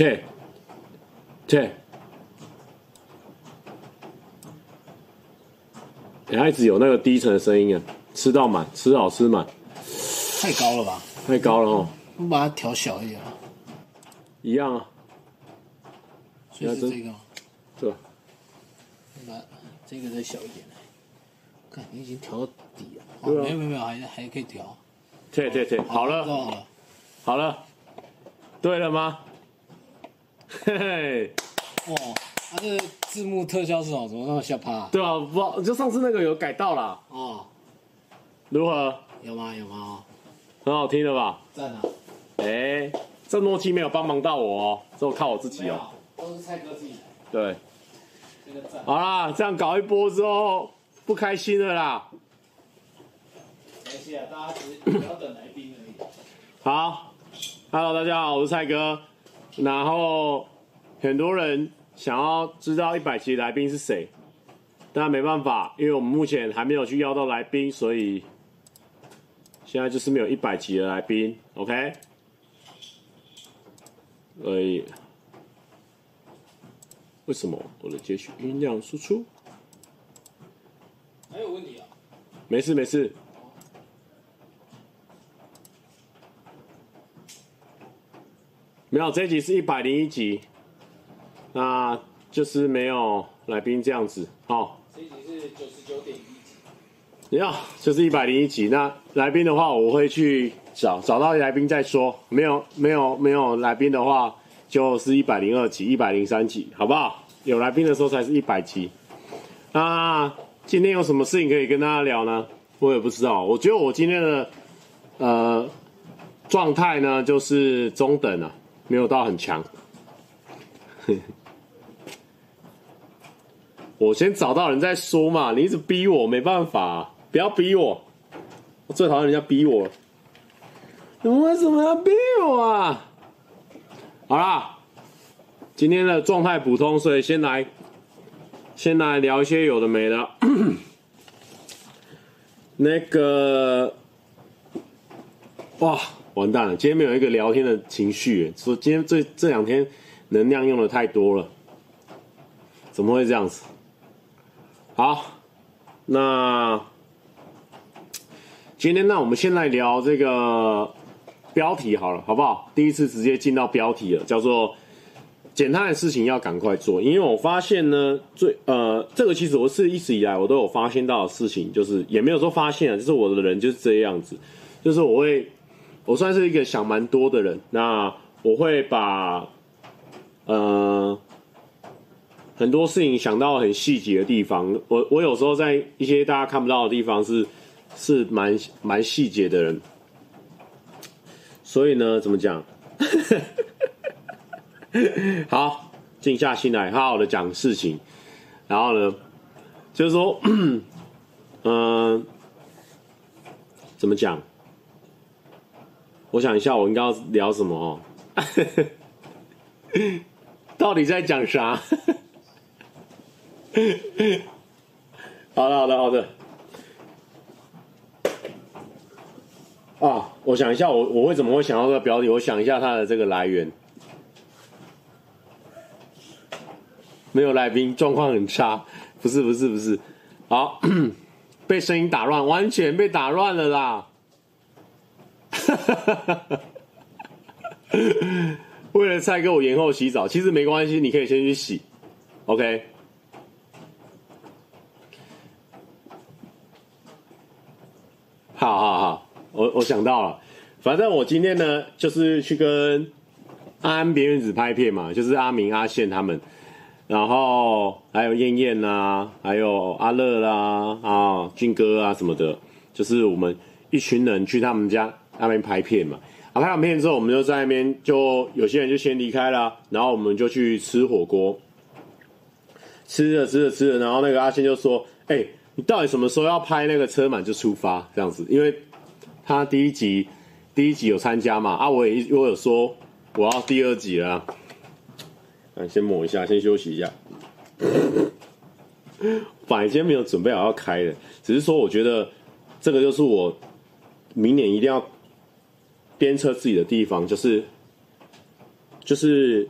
切切，你还一直有那个低沉的声音啊！吃到满，吃好吃满，太高了吧？太高了哦！我把它调小一点啊。一样啊。所以是这个吗？对。把这个再小一点。看，你已经调到底了。没有没有没有，还还可以调。切切切，好了。好了。好了。对了吗？嘿嘿。哇，它这个字幕特效是什么？怎么那么吓趴？对啊，不，就上次那个有改到了。哦。如何？有吗？有吗？很好听的吧？赞啊！哎，这默契没有帮忙到我哦，只有靠我自己哦。都是蔡哥自己来。对。这个赞。好啦，这样搞一波之后，不开心了啦。没事啊，大家只是要等来宾而已。好，Hello，大家好，我是蔡哥。然后很多人想要知道一百集来宾是谁，但没办法，因为我们目前还没有去邀到来宾，所以现在就是没有一百集的来宾，OK？所以为什么我的截取音量输出还有问题啊？没事没事。没有，这一集是一百零一集，那就是没有来宾这样子，哦。这一集是九十九点一集。你好，就是一百零一集。那来宾的话，我会去找，找到来宾再说。没有，没有，没有来宾的话，就是一百零二集、一百零三集，好不好？有来宾的时候才是一百集。那今天有什么事情可以跟大家聊呢？我也不知道。我觉得我今天的呃状态呢，就是中等啊。没有到很强，我先找到人再说嘛。你一直逼我，没办法，不要逼我。我最讨厌人家逼我。你为什么要逼我啊？好啦，今天的状态普通，所以先来，先来聊一些有的没的。那个，哇！完蛋了！今天没有一个聊天的情绪，说今天这这两天能量用的太多了，怎么会这样子？好，那今天那我们先来聊这个标题好了，好不好？第一次直接进到标题了，叫做简单的事情要赶快做，因为我发现呢，最呃，这个其实我是一直以来我都有发现到的事情，就是也没有说发现啊，就是我的人就是这样子，就是我会。我算是一个想蛮多的人，那我会把呃很多事情想到很细节的地方。我我有时候在一些大家看不到的地方是是蛮蛮细节的人，所以呢，怎么讲？好，静下心来，好好的讲事情。然后呢，就是说，嗯、怎么讲？我想一下，我应该要聊什么哦？到底在讲啥？好的，好的，好的。啊，我想一下我，我我为什么会想到这个标题？我想一下它的这个来源。没有来宾，状况很差。不是，不是，不是。好，被声音打乱，完全被打乱了啦。哈哈哈哈！为了蔡哥，我延后洗澡，其实没关系，你可以先去洗，OK？好好好，我我想到了，反正我今天呢，就是去跟安安别院子拍片嘛，就是阿明、阿宪他们，然后还有燕燕啊，还有阿乐啦，啊，俊哥啊什么的，就是我们一群人去他们家。那边拍片嘛，啊，拍完片之后，我们就在那边，就有些人就先离开了，然后我们就去吃火锅，吃着吃着吃着，然后那个阿仙就说：“哎、你到底什么时候要拍那个车满就出发这样子？”因为他第一集第一集有参加嘛，啊，我也我有说我要第二集了，嗯，先抹一下，先休息一下。反正今天没有准备好要开的，只是说我觉得这个就是我明年一定要。鞭策自己的地方就是，就是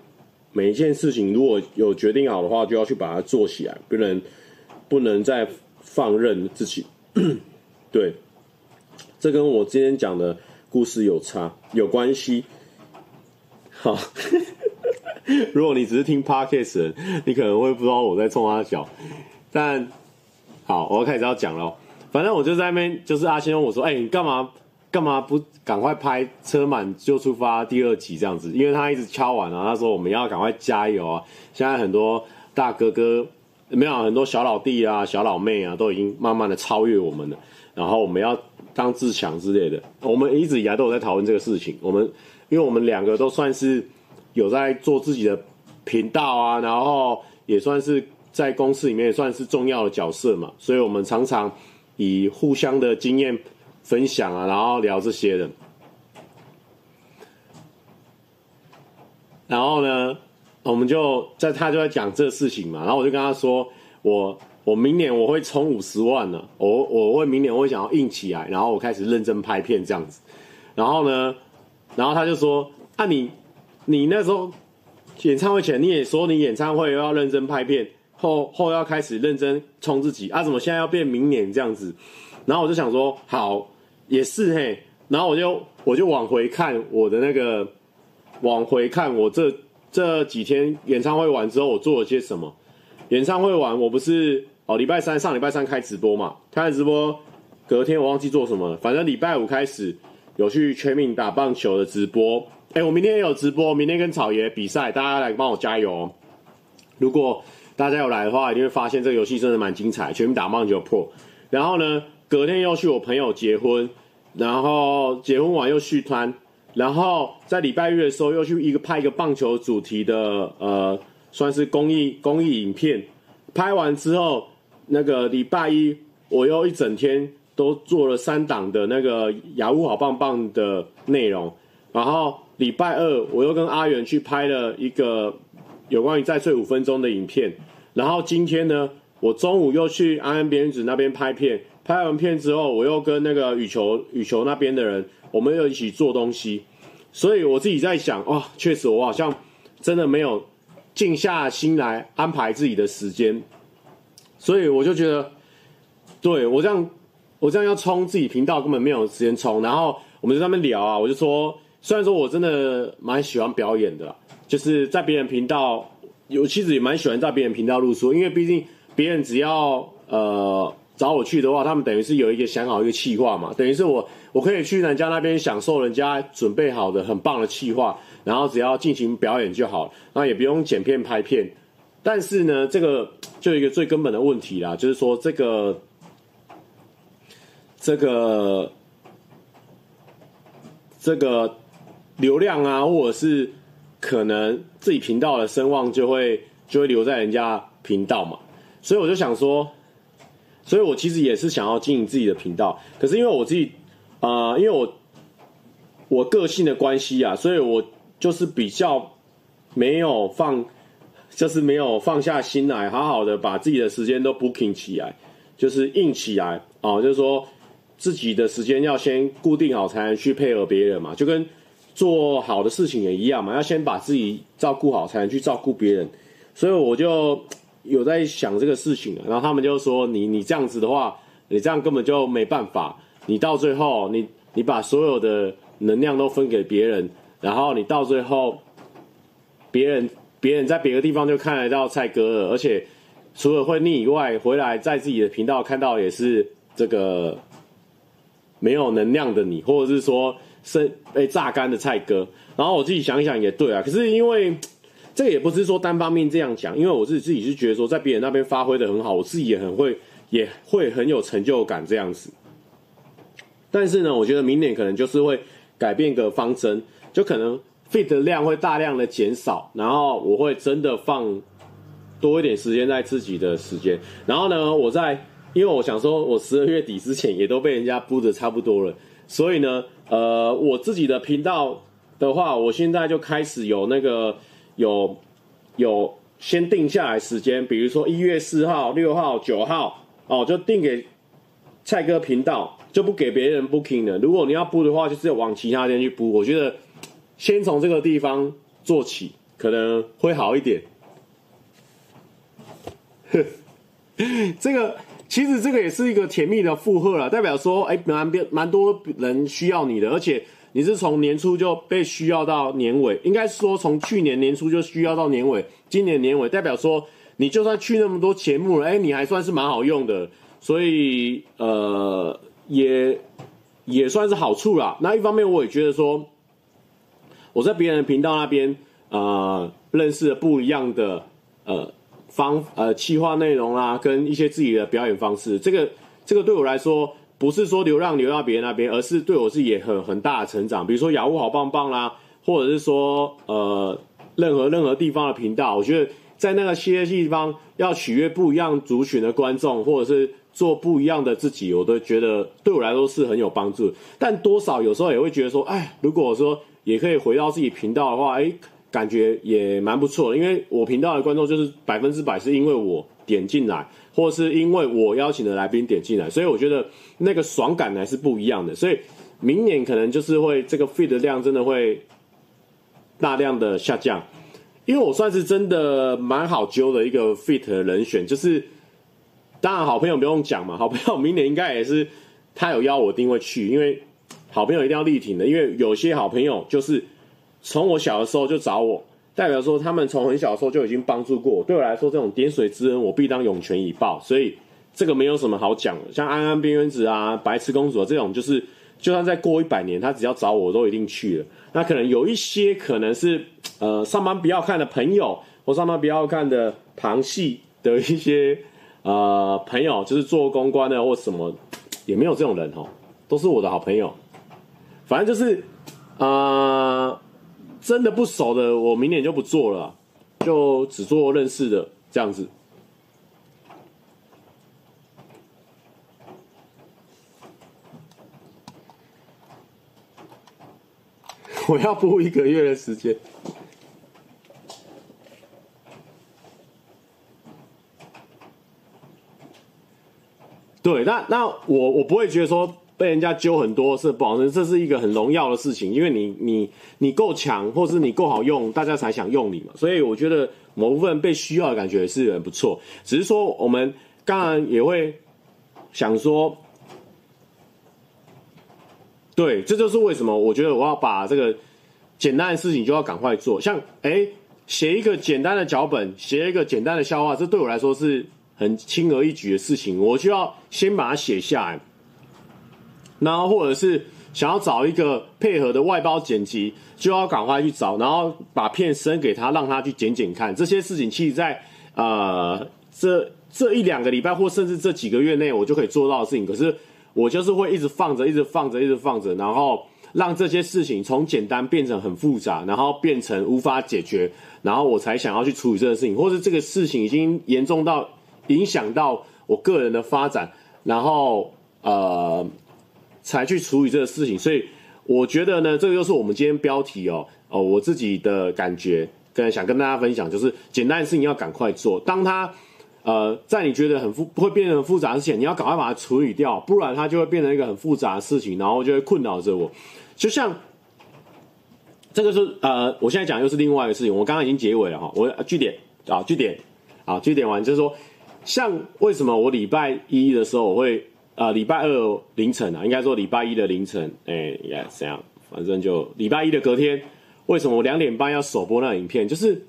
每一件事情如果有决定好的话，就要去把它做起来，不能不能再放任自己。对，这跟我今天讲的故事有差有关系。好，如果你只是听 Podcast，你可能会不知道我在冲他脚。但好，我要开始要讲了。反正我就在那边，就是阿仙问我说：“哎、你干嘛干嘛不赶快拍车满就出发第二集这样子？”因为他一直敲完啊，他说我们要赶快加油啊！现在很多大哥哥没有很多小老弟啊、小老妹啊，都已经慢慢的超越我们了。然后我们要当自强之类的。我们一直以来都有在讨论这个事情。我们因为我们两个都算是有在做自己的频道啊，然后也算是在公司里面也算是重要的角色嘛，所以我们常常。以互相的经验分享啊，然后聊这些的。然后呢，我们就在他就在讲这事情嘛，然后我就跟他说，我我明年我会充五十万了，我我会明年我会想要硬起来，然后我开始认真拍片这样子。然后呢，然后他就说，啊你你那时候演唱会前你也说你演唱会要认真拍片。后后要开始认真冲自己啊！怎么现在要变明年这样子？然后我就想说，好，也是嘿。然后我就我就往回看我的那个，往回看我这这几天演唱会完之后我做了些什么。演唱会完，我不是哦，礼拜三上礼拜三开直播嘛，开直播，隔天我忘记做什么了。反正礼拜五开始有去全民打棒球的直播。哎，我明天也有直播，明天跟草爷比赛，大家来帮我加油哦。如果大家有来的话，一定会发现这个游戏真的蛮精彩，全民打棒球 Pro。然后呢，隔天又去我朋友结婚，然后结婚完又续摊，然后在礼拜日的时候又去一个拍一个棒球主题的呃，算是公益公益影片。拍完之后，那个礼拜一我又一整天都做了三档的那个雅虎好棒棒的内容，然后礼拜二我又跟阿元去拍了一个有关于再睡五分钟的影片。然后今天呢，我中午又去安安编子那边拍片，拍完片之后，我又跟那个羽球羽球那边的人，我们又一起做东西。所以我自己在想，哇，确实我好像真的没有静下心来安排自己的时间。所以我就觉得，对，我这样，我这样要冲自己频道根本没有时间冲。然后我们在那边聊啊，我就说，虽然说我真的蛮喜欢表演的，就是在别人频道。我其实也蛮喜欢在别人频道录书，因为毕竟别人只要呃找我去的话，他们等于是有一个想好一个企划嘛，等于是我我可以去人家那边享受人家准备好的很棒的企划，然后只要进行表演就好，那也不用剪片拍片。但是呢，这个就一个最根本的问题啦，就是说这个这个这个流量啊，或者是。可能自己频道的声望就会就会留在人家频道嘛，所以我就想说，所以我其实也是想要经营自己的频道，可是因为我自己啊、因为我我个性的关系啊，所以我就是比较没有放，就是没有放下心来，好好的把自己的时间都 booking 起来，就是硬起来啊、就是说自己的时间要先固定好，才能去配合别人嘛，就跟。做好的事情也一样嘛，要先把自己照顾好，才能去照顾别人。所以我就有在想这个事情，然后他们就说：“你你这样子的话，你这样根本就没办法。你到最后，你你把所有的能量都分给别人，然后你到最后，别人别人在别的地方就看得到蔡哥了，而且除了会腻以外，回来在自己的频道看到也是这个没有能量的你，或者是说。”是被榨干的蔡哥，然后我自己想一想也对啊，可是因为这个也不是说单方面这样讲，因为我自己自己是觉得说在别人那边发挥的很好，我自己也很会，也会很有成就感这样子。但是呢，我觉得明年可能就是会改变个方针，就可能 feed 的量会大量的减少，然后我会真的放多一点时间在自己的时间。然后呢，我在因为我想说我十二月底之前也都被人家布的差不多了，所以呢。呃，我自己的频道的话，我现在就开始有那个有有先定下来时间，比如说一月四号、六号、九号哦，就定给蔡哥频道，就不给别人 booking 了。如果你要播的话，就是往其他天去播。我觉得先从这个地方做起，可能会好一点。这个其实这个也是一个甜蜜的负荷了，代表说，哎，蛮蛮多人需要你的，而且你是从年初就被需要到年尾，应该说从去年年初就需要到年尾，今年年尾，代表说你就算去那么多节目了，哎，你还算是蛮好用的，所以呃，也也算是好处啦。那一方面，我也觉得说，我在别人的频道那边，呃，认识了不一样的呃。方呃，企划内容啊，跟一些自己的表演方式，这个这个对我来说，不是说流量流到别人那边，而是对我自己也很很大的成长。比如说雅虎好棒棒啦，或者是说呃，任何任何地方的频道，我觉得在那个些地方要取悦不一样族群的观众，或者是做不一样的自己，我都觉得对我来说是很有帮助。但多少有时候也会觉得说，哎，如果说也可以回到自己频道的话，哎。感觉也蛮不错的，因为我频道的观众就是百分之百是因为我点进来，或是因为我邀请的来宾点进来，所以我觉得那个爽感还是不一样的。所以明年可能就是会这个 feed 的量真的会大量的下降，因为我算是真的蛮好揪的一个 feed 的人选，就是当然好朋友不用讲嘛，好朋友明年应该也是他有邀我一定会去，因为好朋友一定要力挺的，因为有些好朋友就是。从我小的时候就找我，代表说他们从很小的时候就已经帮助过我。对我来说，这种点水之恩，我必当涌泉以报。所以这个没有什么好讲的。像安安边缘子啊、白痴公主这种，就是就算再过一百年，他只要找我，我都一定去了。那可能有一些可能是呃上班不要看的朋友，或上班不要看的旁系的一些呃朋友，就是做公关的或什么，也没有这种人哦，都是我的好朋友。反正就是呃。真的不熟的，我明年就不做了，就只做认识的这样子。我要播一个月的时间。对，那那我我不会觉得说。被人家揪很多是不好，这是一个很荣耀的事情，因为你你你够强，或是你够好用，大家才想用你嘛。所以我觉得某部分被需要的感觉是很不错。只是说我们当然也会想说，对，这就是为什么我觉得我要把这个简单的事情就要赶快做。像哎，写一个简单的脚本，写一个简单的笑话，这对我来说是很轻而易举的事情，我就要先把它写下来。然后或者是想要找一个配合的外包剪辑，就要赶快去找，然后把片生给他，让他去剪剪看。这些事情其实在呃这这一两个礼拜，或甚至这几个月内，我就可以做到的事情。可是我就是会一直放着，一直放着，一直放着，然后让这些事情从简单变成很复杂，然后变成无法解决，然后我才想要去处理这个事情，或是这个事情已经严重到影响到我个人的发展，然后呃。才去处理这个事情，所以我觉得呢，这个就是我们今天标题哦哦，我自己的感觉跟想跟大家分享，就是简单的事情要赶快做。当它呃在你觉得很复会变得很复杂之前，你要赶快把它处理掉，不然它就会变成一个很复杂的事情，然后就会困扰着我。就像这个是呃，我现在讲又是另外一个事情，我刚刚已经结尾了哈，我句点啊句点啊句点完就是说，像为什么我礼拜一的时候我会。啊，礼拜二凌晨啊，应该说礼拜一的凌晨，哎、欸，也这样，反正就礼拜一的隔天，为什么我两点半要首播那影片？就是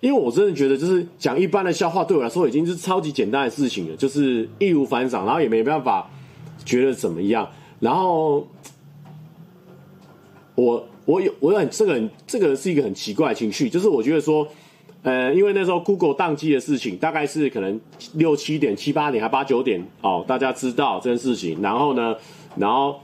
因为我真的觉得，就是讲一般的笑话对我来说已经是超级简单的事情了，就是易如反掌，然后也没办法觉得怎么样。然后我我有我有很这个很这个是一个很奇怪的情绪，就是我觉得说。呃，因为那时候 Google 宕机的事情，大概是可能六七点、七八点还八九点哦，大家知道这件事情。然后呢，然后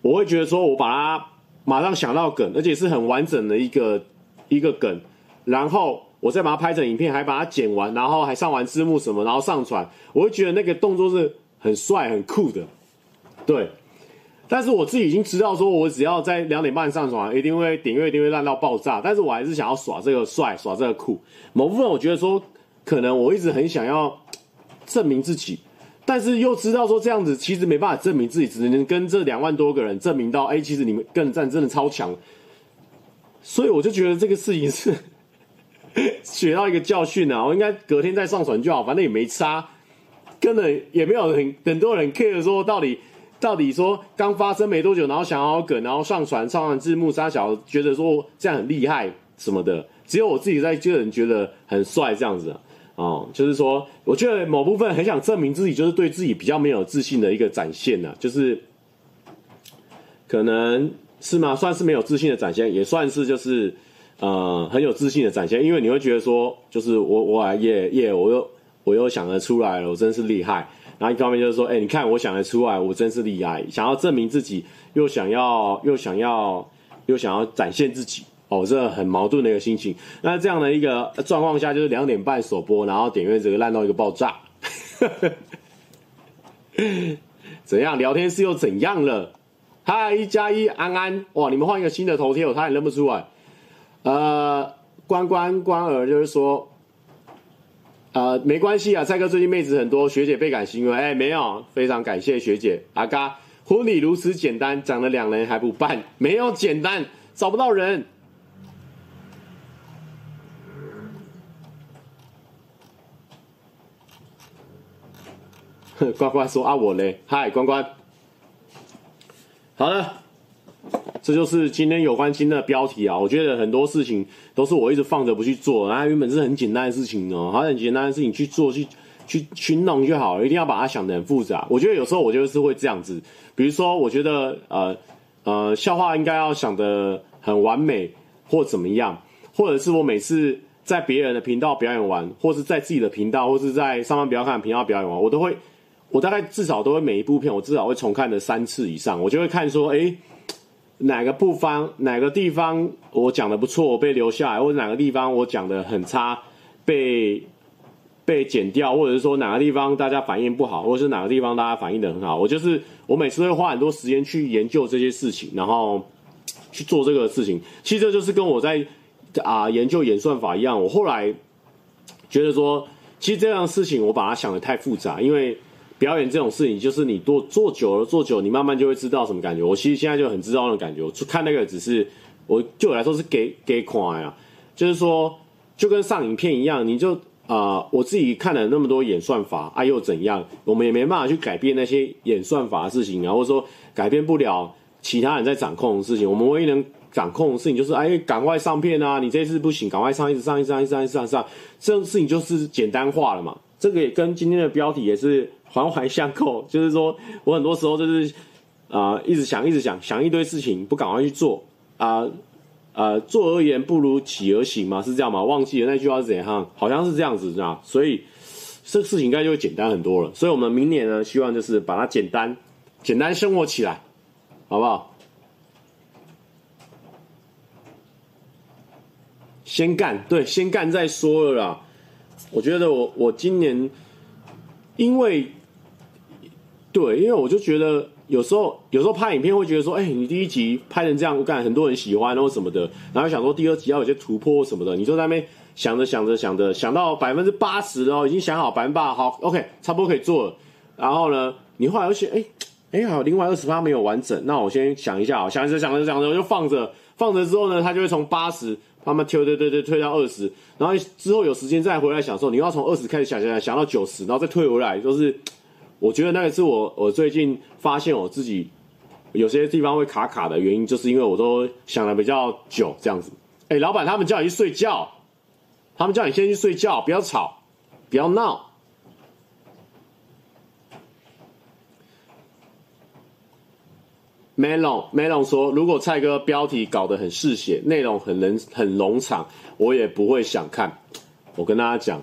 我会觉得说，我把它马上想到梗，而且是很完整的一个一个梗，然后我再把它拍成影片，还把它剪完，然后还上完字幕什么，然后上传，我会觉得那个动作是很帅、很酷的，对。但是我自己已经知道，说我只要在两点半上传，一定会点阅一定会烂到爆炸。但是我还是想要耍这个帅，耍这个酷。某部分我觉得说，可能我一直很想要证明自己，但是又知道说这样子其实没办法证明自己，只能跟这两万多个人证明到，哎，其实你们跟战真的超强。所以我就觉得这个事情是学到一个教训啊，我应该隔天再上传就好，反正也没差，根本也没有很很多人 care 说到底到底说刚发生没多久，然后想要梗，然后上传上完字幕杀小，觉得说这样很厉害什么的，只有我自己在个人觉得很帅这样子，哦，就是说我觉得某部分很想证明自己，就是对自己比较没有自信的一个展现呢、啊，就是可能。是吗？算是没有自信的展现，也算是就是，呃，很有自信的展现。因为你会觉得说，就是我我也也我又我又想得出来了，我真是厉害。然后一方面就是说，哎、你看我想得出来，我真是厉害。想要证明自己，又想要又想要又想要展现自己，哦，这很矛盾的一个心情。那这样的一个状况下，就是两点半首播，然后点阅这个烂到一个爆炸，怎样？聊天室又怎样了？嗨，一加一安安哇！你们换一个新的头贴，我差点认不出来。呃，关关关儿就是说，呃，没关系啊，蔡哥最近妹子很多，学姐倍感欣慰。哎，没有，非常感谢学姐。阿嘎，婚礼如此简单，长了两人还不办，没有简单，找不到人。关关说啊，我嘞，嗨，关关。好了，这就是今天有关今天的标题啊。我觉得很多事情都是我一直放着不去做，然后原本是很简单的事情哦，好很简单的事情去做，去去去弄就好，一定要把它想得很复杂。我觉得有时候我就是会这样子，比如说我觉得呃呃笑话应该要想得很完美或怎么样，或者是我每次在别人的频道表演完，或是在自己的频道，或是在上班不要看频道表演完，我都会。我大概至少都会每一部片，我至少会重看的三次以上。我就会看说，哎，哪个部分哪个地方我讲的不错，我被留下来，或者哪个地方我讲的很差，被被剪掉，或者是说哪个地方大家反应不好，或者是哪个地方大家反应的很好。我就是我每次都会花很多时间去研究这些事情，然后去做这个事情。其实这就是跟我在啊研究演算法一样。我后来觉得说，其实这样的事情我把它想的太复杂，因为。表演这种事情，就是你多做久了，做久，你慢慢就会知道什么感觉。我其实现在就很知道那种感觉。我看那个只是，我对我来说是给给款啊，就是说，就跟上影片一样，你就啊、我自己看了那么多演算法，啊又怎样？我们也没办法去改变那些演算法的事情啊，或者说改变不了其他人在掌控的事情。我们唯一能掌控的事情就是，哎，赶快上片啊！你这次不行，赶快上，一直上，一直上，一直上，一直上，上，这种事情就是简单化了嘛。这个也跟今天的标题也是。环环相扣，就是说我很多时候就是啊、一直想，一直想，想一堆事情，不赶快去做啊啊、呃呃，做而言不如起而行嘛，是这样吗？忘记了那句话是怎样？好像是这样子，是吧？所以这事情应该就会简单很多了。所以我们明年呢，希望就是把它简单，简单生活起来，好不好？先干，对，先干再说了啦。我觉得我我今年因为。对，因为我就觉得有时候有时候拍影片会觉得说，哎，你第一集拍成这样，我感很多人喜欢，或什么的，然后想说第二集要有些突破什么的，你就在那边想着想着想着，想到百分之八十哦，已经想好百分之八，好，OK，差不多可以做了。然后呢，你后来又想，哎，哎，好，另外二十八没有完整，那我先想一下，想着想着想着，我就放着放着之后呢，它就会从八十慢慢推推推推推到二十，然后之后有时间再回来想说，你要从二十开始想想想想到九十，然后再退回来，就是。我觉得那个是我我最近发现我自己有些地方会卡卡的原因，就是因为我都想的比较久这样子。哎，老板他们叫你去睡觉，他们叫你先去睡觉，不要吵，不要闹。Melon Melon 说，如果蔡哥标题搞得很嗜血，内容很能很冗长，我也不会想看。我跟大家讲，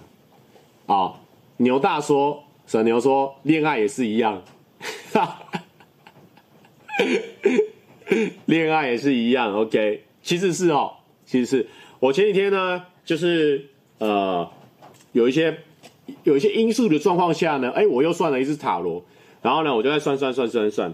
啊，牛大说。沈牛说：“恋爱也是一样，恋爱也是一样。OK，其实是哦，其实是我前几天呢，就是呃，有一些有一些因素的状况下呢，哎，我又算了一次塔罗，然后呢，我就在算算算算算，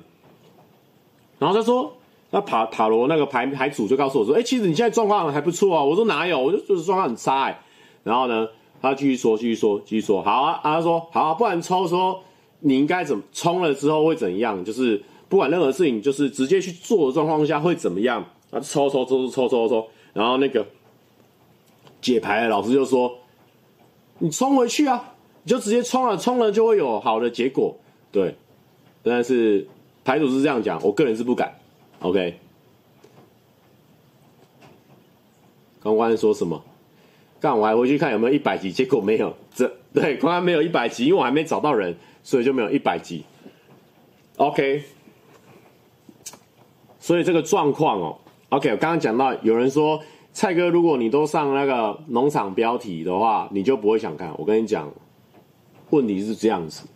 然后他说，那塔塔罗那个牌牌组就告诉我说，哎，其实你现在状况还不错啊。我说哪有，我就就是状况很差哎。然后呢？”他继续说，继续说，继续说，好啊！他说好啊，不然抽说你应该怎么冲了之后会怎样？就是不管任何事情，就是直接去做的状况下会怎么样？啊，抽抽抽抽抽抽抽，然后那个解牌的老师就说：“你冲回去啊，你就直接冲了，冲了就会有好的结果。”对，但是牌主是这样讲，我个人是不敢。OK，刚关说什么？干，我还回去看有没有一百集，结果没有。这对，关关没有一百集，因为我还没找到人，所以就没有一百集。OK，所以这个状况哦，OK，我刚刚讲到有人说蔡哥，如果你都上那个农场标题的话，你就不会想看。我跟你讲，问题是这样子。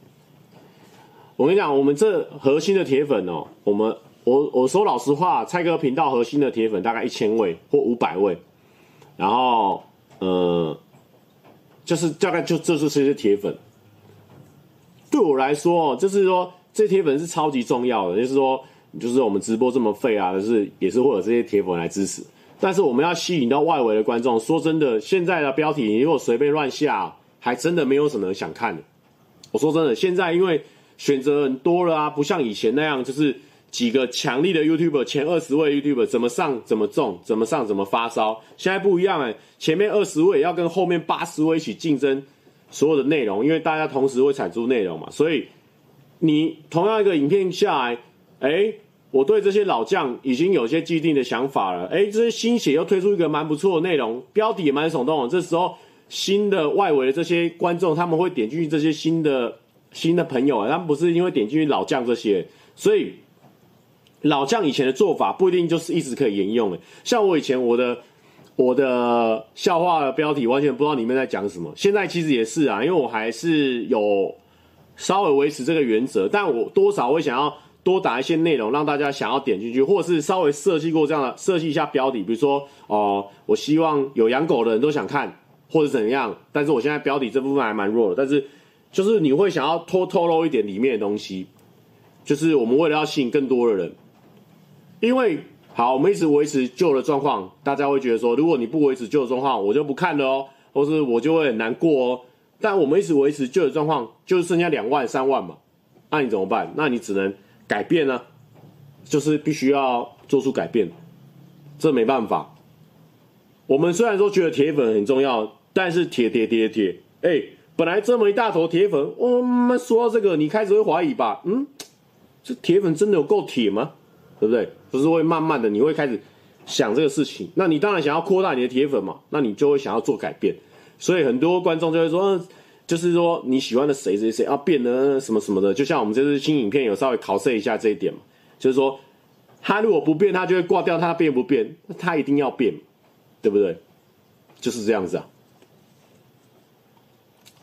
我跟你讲，我们这核心的铁粉哦，我们我我说老实话，蔡哥频道核心的铁粉大概一千位或五百位，然后呃，就是大概就这就是这些铁粉。对我来说哦，就是说。这铁粉是超级重要的，就是说，就是我们直播这么废啊，就是也是会有这些铁粉来支持。但是我们要吸引到外围的观众。说真的，现在的标题你如果随便乱下，还真的没有什么人想看的。我说真的，现在因为选择很多了啊，不像以前那样，就是几个强力的 YouTuber，前二十位 YouTuber 怎么上怎么中，怎么上怎么发烧。现在不一样哎，前面二十位要跟后面八十位一起竞争所有的内容，因为大家同时会产出内容嘛，所以。你同样一个影片下来，哎，我对这些老将已经有些既定的想法了。哎，这些新血又推出一个蛮不错的内容，标题也蛮耸动的。这时候，新的外围的这些观众，他们会点进去这些新的新的朋友啊，他们不是因为点进去老将这些，所以老将以前的做法不一定就是一直可以沿用的。像我以前我的我的笑话的标题完全不知道里面在讲什么，现在其实也是啊，因为我还是有。稍微维持这个原则，但我多少会想要多打一些内容，让大家想要点进去，或者是稍微设计过这样的设计一下标题，比如说哦、我希望有养狗的人都想看，或者怎样。但是我现在标题这部分还蛮弱的，但是就是你会想要偷透露一点里面的东西，就是我们为了要吸引更多的人，因为好，我们一直维持旧的状况，大家会觉得说，如果你不维持旧的状况，我就不看了哦，或是我就会很难过哦。但我们一直维持旧的状况，就是剩下两万三万嘛，那你怎么办？那你只能改变呢，就是必须要做出改变，这没办法。我们虽然说觉得铁粉很重要，但是铁铁铁铁，哎，本来这么一大坨铁粉，我们说到这个，你开始会怀疑吧？嗯，这铁粉真的有够铁吗？对不对？就是会慢慢的，你会开始想这个事情。那你当然想要扩大你的铁粉嘛，那你就会想要做改变。所以很多观众就会说，就是说你喜欢的谁谁谁要变得什么什么的，就像我们这次新影片有稍微考虑一下这一点嘛，就是说他如果不变，他就会挂掉；他变不变，他一定要变，对不对？就是这样子啊。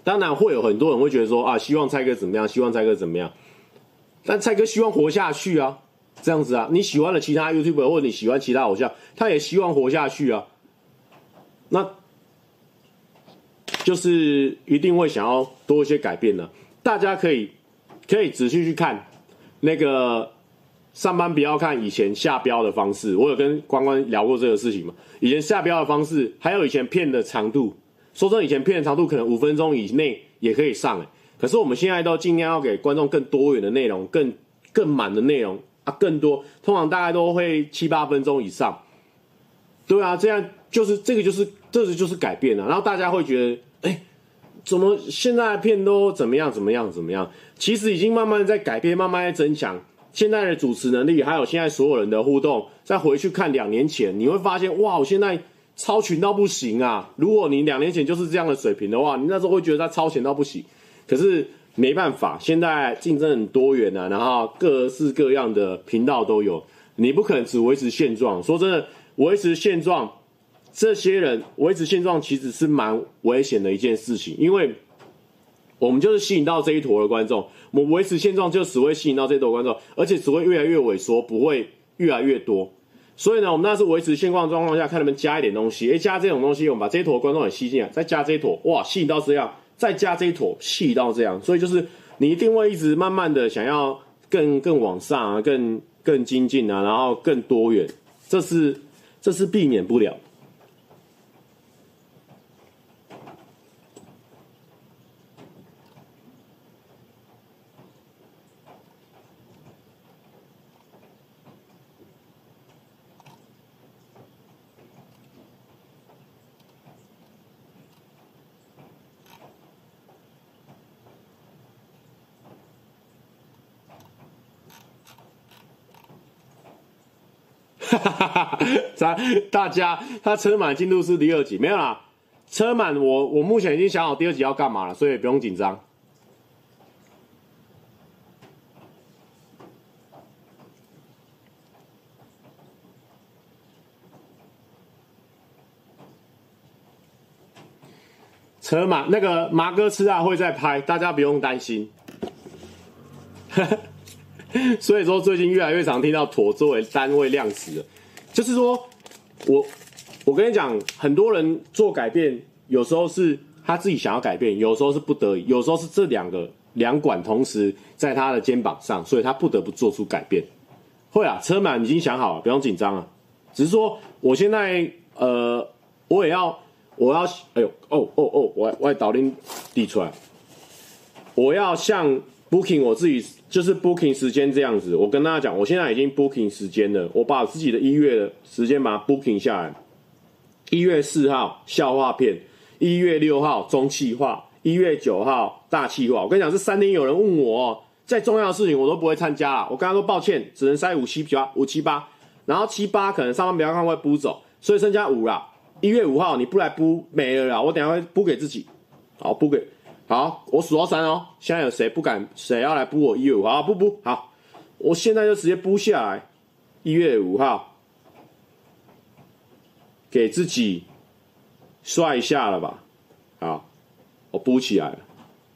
当然会有很多人会觉得说啊，希望蔡哥怎么样，希望蔡哥怎么样，但蔡哥希望活下去啊，这样子啊。你喜欢的其他 YouTuber 或者你喜欢其他偶像，他也希望活下去啊，那。就是一定会想要多一些改变的，大家可以可以仔细去看那个上班不要看以前下标的方式，我有跟关关聊过这个事情嘛？以前下标的方式，还有以前片的长度，说真的，以前片的长度可能五分钟以内也可以上，可是我们现在都尽量要给观众更多元的内容，更更满的内容啊，更多，通常大概都会七八分钟以上，对啊，这样就是这个就是这个就是改变了，然后大家会觉得。哎，怎么现在的片都怎么样？怎么样？怎么样？其实已经慢慢在改变，慢慢在增强。现在的主持能力，还有现在所有人的互动，再回去看两年前，你会发现，哇，我现在超群到不行啊！如果你两年前就是这样的水平的话，你那时候会觉得他超前到不行。可是没办法，现在竞争很多元啊，然后各式各样的频道都有，你不可能只维持现状。说真的，维持现状。这些人维持现状其实是蛮危险的一件事情，因为我们就是吸引到这一坨的观众，我们维持现状就只会吸引到这一坨观众，而且只会越来越萎缩，不会越来越多。所以呢，我们那是维持现状状况下，看能不能加一点东西，诶，加这种东西，我们把这一坨观众也吸进来，再加这一坨，哇，吸引到这样，再加这一坨，细到这样，所以就是你一定会一直慢慢的想要更更往上啊，更更精进啊，然后更多元，这是这是避免不了。大家，他车满进度是第二集，没有啦。车满，我我目前已经想好第二集要干嘛了，所以不用紧张。车满那个麻哥吃啊会再拍，大家不用担心。所以说最近越来越常听到“妥”作为单位量词，就是说我我跟你讲，很多人做改变，有时候是他自己想要改变，有时候是不得已，有时候是这两个两管同时在他的肩膀上，所以他不得不做出改变。会啊，车满已经想好了，不用紧张了。只是说我现在呃，我也要我要哎呦哦哦哦，我我要导令递出来，我要向 Booking 我自己。就是 booking 时间这样子，我跟大家讲，我现在已经 booking 时间了，我把自己的一月的时间把它 booking 下来。一月四号笑话片，一月六号中气化，一月九号大气化。我跟你讲，这三天有人问我哦，再重要的事情我都不会参加了。我跟他说抱歉，只能塞五七八五七八，然后七八可能上班不要看会补走，所以剩下五啦。一月五号你不来补没了啦，我等下会补给自己，好补给。好，我数到三哦。现在有谁不敢？谁要来补我一月五号？不补，好，我现在就直接补下来。一月五号，给自己帅一下了吧？好，我补起来了。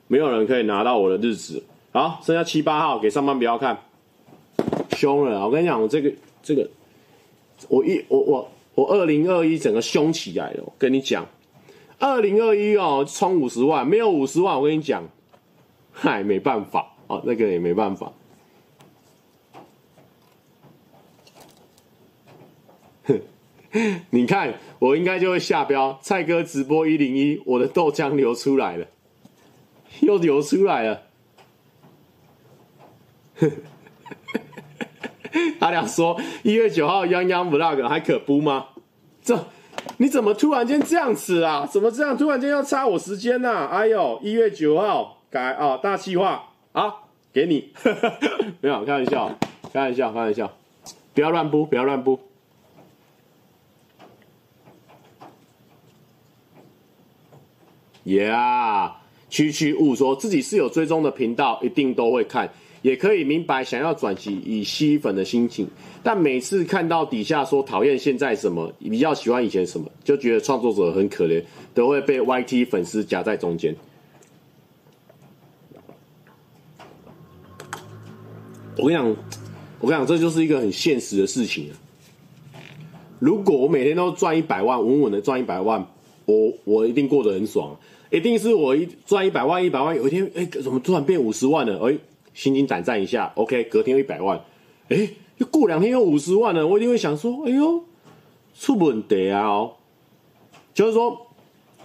没有人可以拿到我的日子。好，剩下七八号给上班不要看，凶了。我跟你讲，我这个这个，我一我我我二零二一整个凶起来了。我跟你讲。二零二一哦，充五十万，没有五十万，我跟你讲，嗨，没办法哦，那个也没办法。你看，我应该就会下标，蔡哥直播一零一，我的豆浆流出来了，又流出来了。他俩说一月九号泱泱 vlog 还可播吗？这。你怎么突然间这样子啊？怎么这样突然间要插我时间呢、啊？哎呦，一月九号改啊，大企划啊，给你，没有开玩笑，开玩笑，开玩笑，不要乱播，不要乱播。Yeah，区区误说自己是有追踪的频道，一定都会看。也可以明白想要转型以吸粉的心情，但每次看到底下说讨厌现在什么，比较喜欢以前什么，就觉得创作者很可怜，都会被 YT 粉丝夹在中间。我跟你讲，我跟你讲，这就是一个很现实的事情啊。如果我每天都赚一百万，稳稳的赚一百万，我我一定过得很爽，一定是我一赚一百万，一百万有一天，哎，怎么突然变五十万了？哎。心惊胆战一下，OK，隔天一百万，哎，又过两天又五十万了，我一定会想说，哎呦，出问题啊！哦，就是说，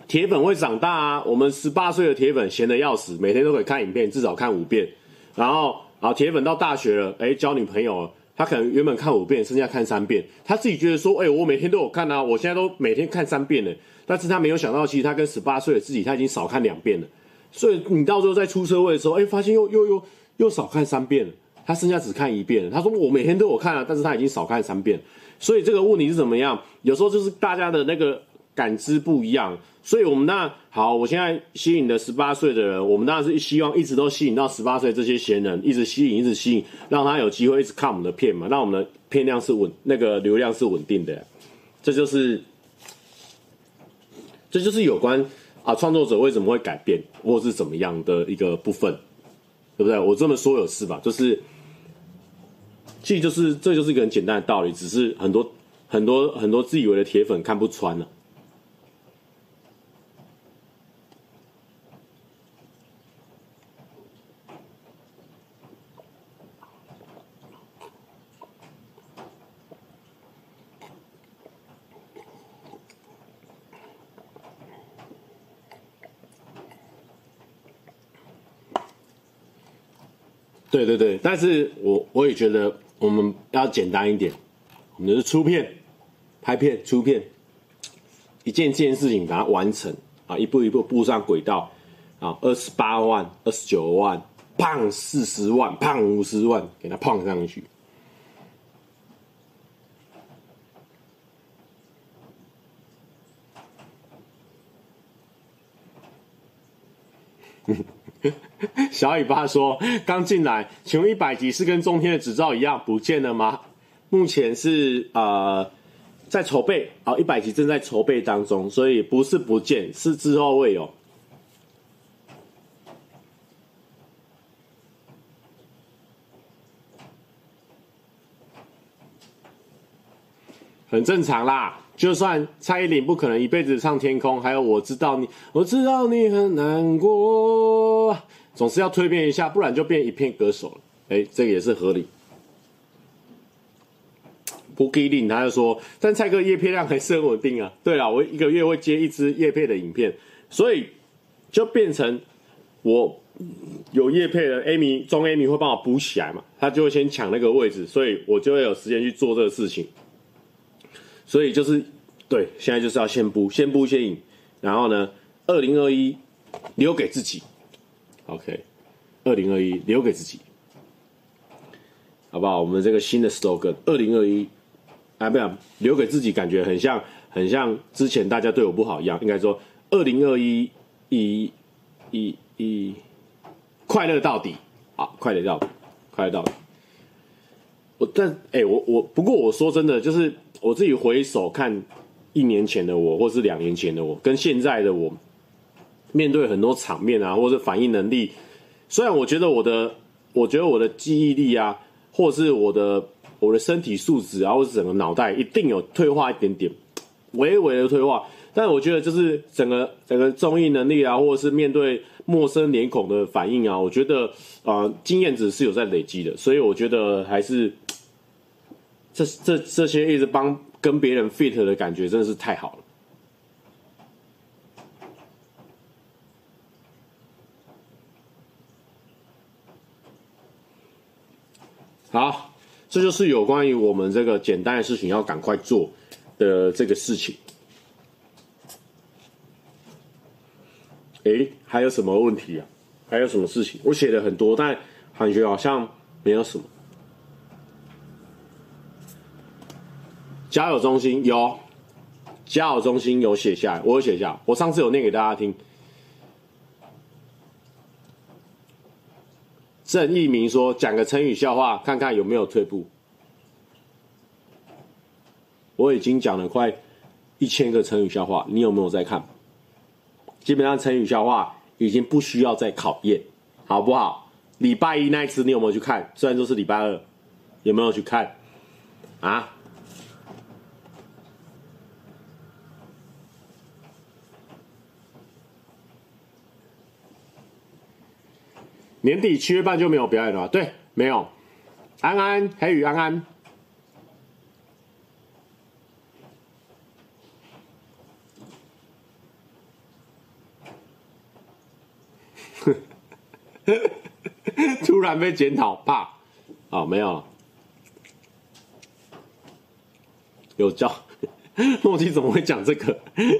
铁粉会长大啊。我们十八岁的铁粉闲得要死，每天都可以看影片，至少看五遍。然后，啊，铁粉到大学了，哎，交女朋友了，他可能原本看五遍，剩下看三遍。他自己觉得说，哎，我每天都有看啊，我现在都每天看三遍了。但是他没有想到，其实他跟十八岁的自己，他已经少看两遍了。所以你到时候在出车位的时候，哎，发现又又又。又少看三遍了，他剩下只看一遍了。他说我每天都有看啊，但是他已经少看三遍。所以这个问题是怎么样？有时候就是大家的那个感知不一样。所以我们那好，我现在吸引的十八岁的人，我们当然是希望一直都吸引到十八岁这些闲人，一直吸引，一直吸引，让他有机会一直看我们的片嘛，让我们的片量是稳，那个流量是稳定的。这就是，这就是有关啊创作者为什么会改变，或是怎么样的一个部分。对不对？我这么说有事吧？就是，其实就是这就是一个很简单的道理，只是很多很多很多自以为的铁粉看不穿了。对对对。但是我我也觉得我们要简单一点。我们就是出片拍片出片。一件件事情把它完成啊一步一步步上轨道啊二十八万二十九万胖四十万胖五十万给它胖上去。小尾巴说：“刚进来，请问一百集是跟中天的执照一样不见了吗？目前是呃在筹备啊，一百集正在筹备当中，所以不是不见，是之后会有。”很正常啦，就算蔡依林不可能一辈子唱天空，还有我知道你，我知道你很难过，总是要蜕变一下，不然就变一片歌手了。哎，这个也是合理。不给力，他就说，但蔡哥叶配量还是很稳定啊。对啦，我一个月会接一支叶配的影片，所以就变成我有叶配的 Amy 中 Amy 会帮我补起来嘛，他就会先抢那个位置，所以我就会有时间去做这个事情。所以就是，对，现在就是要先补，先补先赢，然后呢，二零二一留给自己，OK，二零二一留给自己，好不好？我们这个新的 slogan，二零二一，啊，不要留给自己，感觉很像，很像之前大家对我不好一样，应该说二零二一，一，一，一，快乐到底，好，快乐到底，快乐到底。我但哎、我我不过我说真的，就是。我自己回首看一年前的我，或是两年前的我，跟现在的我，面对很多场面啊，或者反应能力，虽然我觉得我的，我觉得我的记忆力啊，或者是我的我的身体素质啊，或是整个脑袋一定有退化一点点，微微的退化，但我觉得就是整个整个综艺能力啊，或者是面对陌生脸孔的反应啊，我觉得啊、呃，经验值是有在累积的，所以我觉得还是。这这这些一直帮跟别人 fit 的感觉真的是太好了。好，这就是有关于我们这个简单的事情要赶快做的这个事情。诶，还有什么问题啊？还有什么事情？我写了很多，但感觉好像没有什么。交友中心有，交友中心有写下来，我有写下，我上次有念给大家听。郑义明说：“讲个成语笑话，看看有没有退步。”我已经讲了快一千个成语笑话，你有没有在看？基本上成语笑话已经不需要再考验，好不好？礼拜一那一次你有没有去看？虽然说是礼拜二，有没有去看？啊？年底七月半就没有表演了，对，没有。安安，黑羽安安，突然被检讨，怕，哦，没有，有交。诺基怎么会讲这个？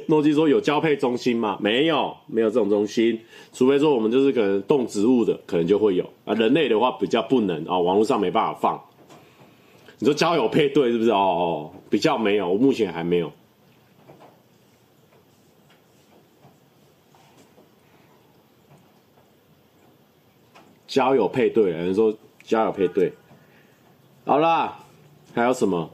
诺基说有交配中心吗？没有，没有这种中心，除非说我们就是可能动植物的，可能就会有啊。人类的话比较不能啊，网络上没办法放。你说交友配对是不是？哦哦，比较没有，我目前还没有。交友配对，有人说交友配对，好啦，还有什么？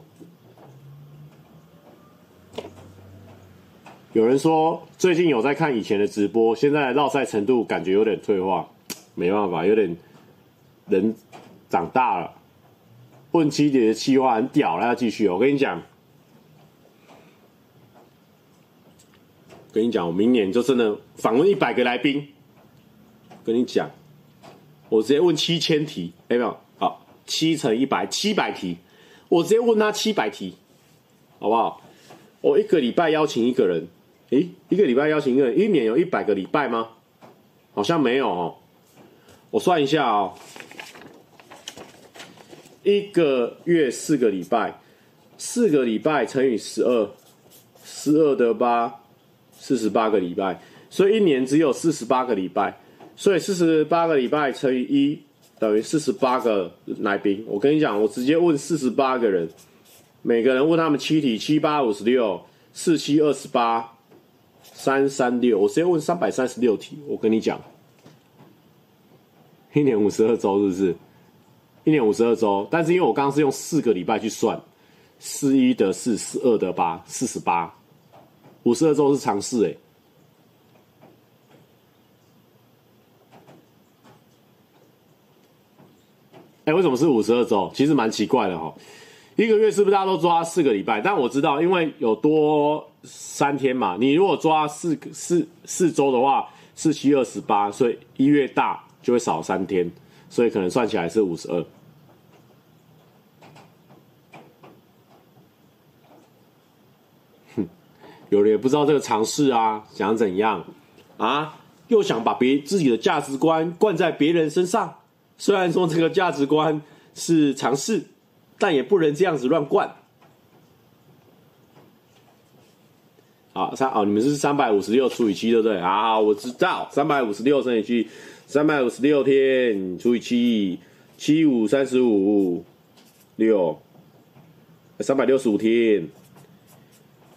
有人说最近有在看以前的直播，现在绕赛程度感觉有点退化，没办法，有点人长大了。问七姐的气话很屌了，要继续哦。我跟你讲，跟你讲，我明年就真的访问一百个来宾。跟你讲，我直接问七千题，有没有？好，七乘一百，七百题，我直接问他七百题，好不好？我一个礼拜邀请一个人。诶，一个礼拜邀请一个人，一年有一百个礼拜吗？好像没有哦。我算一下哦，一个月四个礼拜，四个礼拜乘以十二，十二得八，四十八个礼拜，所以一年只有四十八个礼拜，所以四十八个礼拜乘以一等于四十八个来宾。我跟你讲，我直接问四十八个人，每个人问他们七题，七八五十六，四七二十八。三三六，我直接问三百三十六题。我跟你讲，一年五十二周是不是？一年五十二周，但是因为我刚刚是用四个礼拜去算，四一得四，四二得八，四十八，五十二周是常识哎。哎，为什么是五十二周？其实蛮奇怪的哈。一个月是不是大家都抓四个礼拜？但我知道，因为有多三天嘛。你如果抓四四四周的话，四七二十八，所以一月大就会少三天，所以可能算起来是五十二。哼，有人也不知道这个尝试啊，想怎样啊？又想把别自己的价值观灌在别人身上。虽然说这个价值观是尝试，但也不能这样子乱灌。啊，三哦，你们是三百五十六除以七，对不对？啊，我知道，三百五十六乘以七，三百五十六天除以七，七五三十五，六，三百六十五天，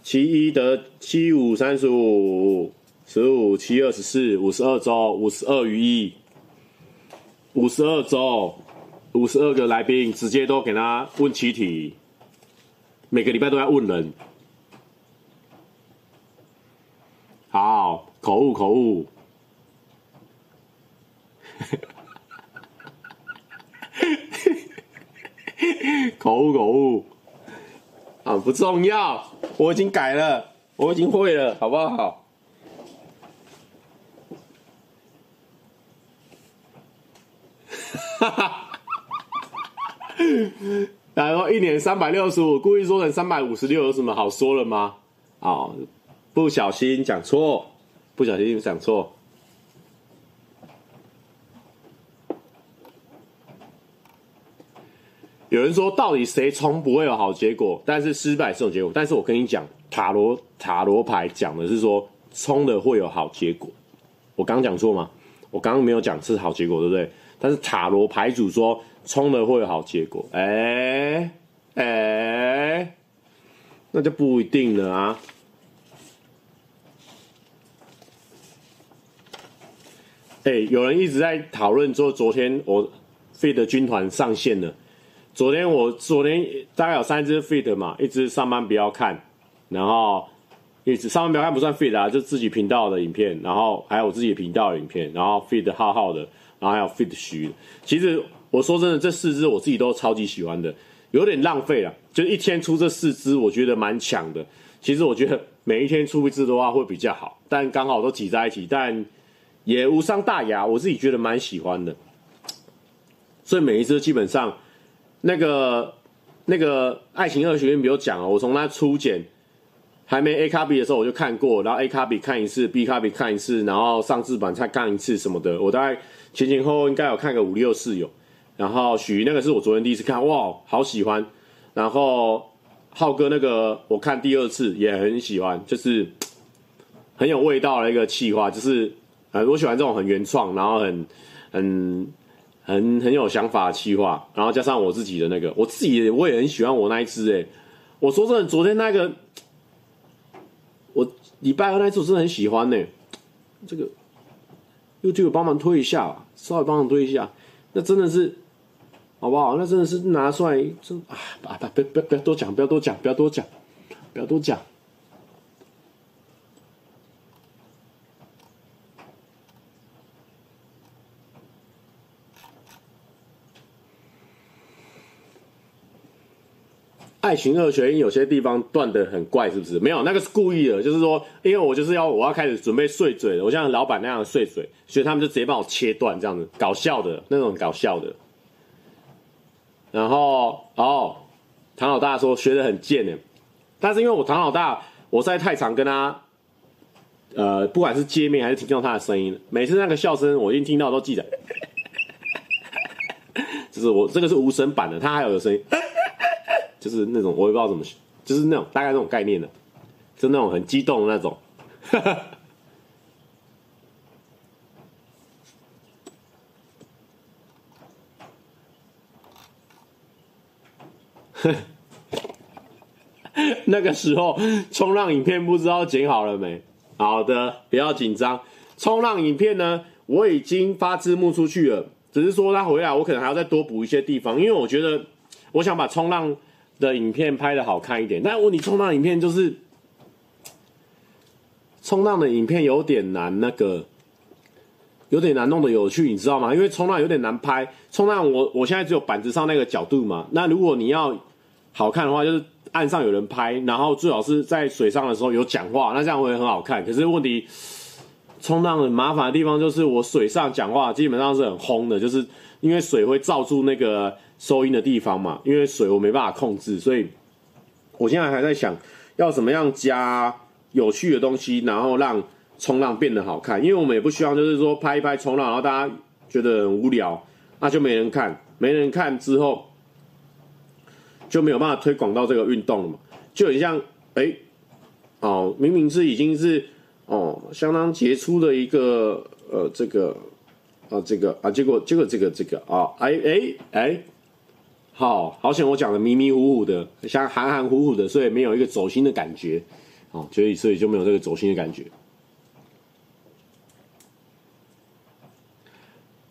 七一得七五三十五，十五七二十四，五十二周，五十二余一。五十二周，五十二个来宾，直接都给他问七题，每个礼拜都要问人。好，口误口误，口误 口误，啊，不重要，我已经改了，我已经会了，好不好？哈哈，然后一年三百六十五，故意说成三百五十六，有什么好说了吗？哦，不小心讲错，不小心讲错。有人说，到底谁冲不会有好结果？但是失败是有结果。但是我跟你讲，塔罗塔罗牌讲的是说冲的会有好结果。我刚讲错吗？我刚刚没有讲是好结果，对不对？但是塔罗牌主说冲了会有好结果，哎、欸、哎、那就不一定了啊。哎、有人一直在讨论说，昨天我 feed 军团上线了。昨天我昨天大概有三只 feed 嘛，一只上班不要看，然后一直上班不要看不算 feed 啊，就自己频道的影片，然后还有我自己频道的影片，然后 feed 浩浩的。然后还有 fit 虚，其实我说真的，这四只我自己都超级喜欢的，有点浪费了，就一天出这四只，我觉得蛮强的。其实我觉得每一天出一只的话会比较好，但刚好都挤在一起，但也无伤大雅，我自己觉得蛮喜欢的。所以每一支基本上，那个那个爱情二学院比如讲哦，我从他初剪还没 A 卡比的时候我就看过，然后 A 卡比看一次，B 卡比看一次，然后上字版再看一次什么的，我大概。前前后后应该有看个五六次有，然后许那个是我昨天第一次看，哇，好喜欢。然后浩哥那个我看第二次也很喜欢，就是很有味道的一个企划，就是呃我喜欢这种很原创，然后很很很很有想法的企划，然后加上我自己的那个，我自己我也很喜欢我那一支诶。我说真的，昨天那个我礼拜二那一次我真的很喜欢呢，这个。YouTube 帮忙推一下，稍微帮忙推一下，那真的是，好不好？那真的是拿出来，真啊，不不不不要多讲，不要多讲，不要多讲，不要多讲。爱情二选一，有些地方断得很怪，是不是？没有，那个是故意的，就是说，因为我就是要我要开始准备碎嘴了，我像老板那样的碎嘴，所以他们就直接帮我切断，这样子搞笑的那种搞笑的。然后哦，唐老大说学得很贱呢，但是因为我唐老大，我实在太常跟他，呃，不管是见面还是听到他的声音，每次那个笑声我一听到都记得，就是我这个是无声版的，他还有个声音。就是那种我也不知道怎么，就是那种大概那种概念的，就那种很激动的那种。那个时候冲浪影片不知道剪好了没？好的，不要紧张。冲浪影片呢，我已经发字幕出去了。只是说他回来，我可能还要再多补一些地方，因为我觉得我想把冲浪的影片拍的好看一点。但问题冲浪影片就是冲浪的影片有点难，那个有点难弄得有趣，你知道吗？因为冲浪有点难拍，冲浪我我现在只有板子上那个角度嘛。那如果你要好看的话，就是岸上有人拍，然后最好是在水上的时候有讲话，那这样会很好看。可是问题。冲浪很麻烦的地方就是我水上讲话基本上是很轰的，就是因为水会罩住那个收音的地方嘛，因为水我没办法控制，所以我现在还在想要怎么样加有趣的东西，然后让冲浪变得好看。因为我们也不希望就是说拍一拍冲浪，然后大家觉得很无聊，那就没人看，没人看之后就没有办法推广到这个运动了嘛，就很像哎哦，明明是已经是。哦，相当杰出的一个呃，这个啊，这个啊，结果结果这个这个啊，哎哎哎，好好险，我讲的迷迷糊糊的，像含含糊糊的，所以没有一个走心的感觉，哦，所以所以就没有这个走心的感觉。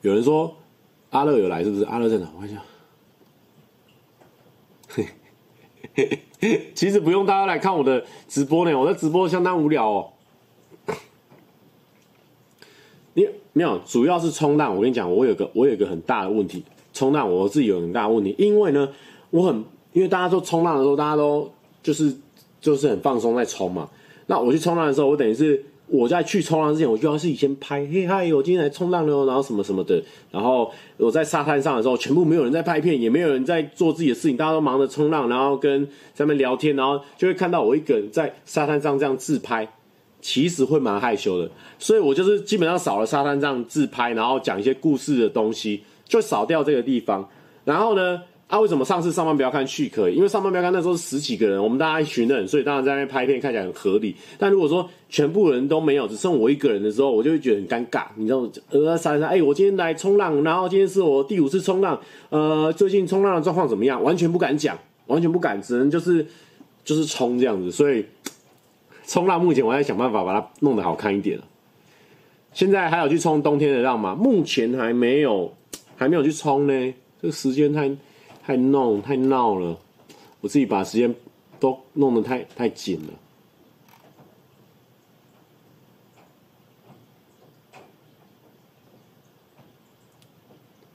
有人说阿乐有来，是不是？阿乐在哪？我看一下。其实不用大家来看我的直播呢，我的直播相当无聊哦。你没有，主要是冲浪。我跟你讲，我有个我有个很大的问题，冲浪我自己有很大问题，因为呢，我很因为大家都冲浪的时候，大家都就是就是很放松在冲嘛。那我去冲浪的时候，我等于是我在去冲浪之前，我就要是以前拍，嘿嗨，我今天来冲浪了，然后什么什么的。然后我在沙滩上的时候，全部没有人在拍片，也没有人在做自己的事情，大家都忙着冲浪，然后跟在那聊天，然后就会看到我一个人在沙滩上这样自拍。其实会蛮害羞的，所以我就是基本上少了沙滩这样自拍，然后讲一些故事的东西，就少掉这个地方。然后呢，啊，为什么上次上班不要看续可以？因为上班不要看那时候十几个人，我们大家一群人，所以当然在那拍片看起来很合理。但如果说全部人都没有，只剩我一个人的时候，我就会觉得很尴尬。你知道，呃，沙滩上，哎，我今天来冲浪，然后今天是我第五次冲浪，呃，最近冲浪的状况怎么样？完全不敢讲，完全不敢，只能就是就是冲这样子，所以。冲浪目前我在想办法把它弄得好看一点。现在还有去冲冬天的浪吗？目前还没有，还没有去冲呢。这个时间太太弄太闹了，我自己把时间都弄得太太紧了。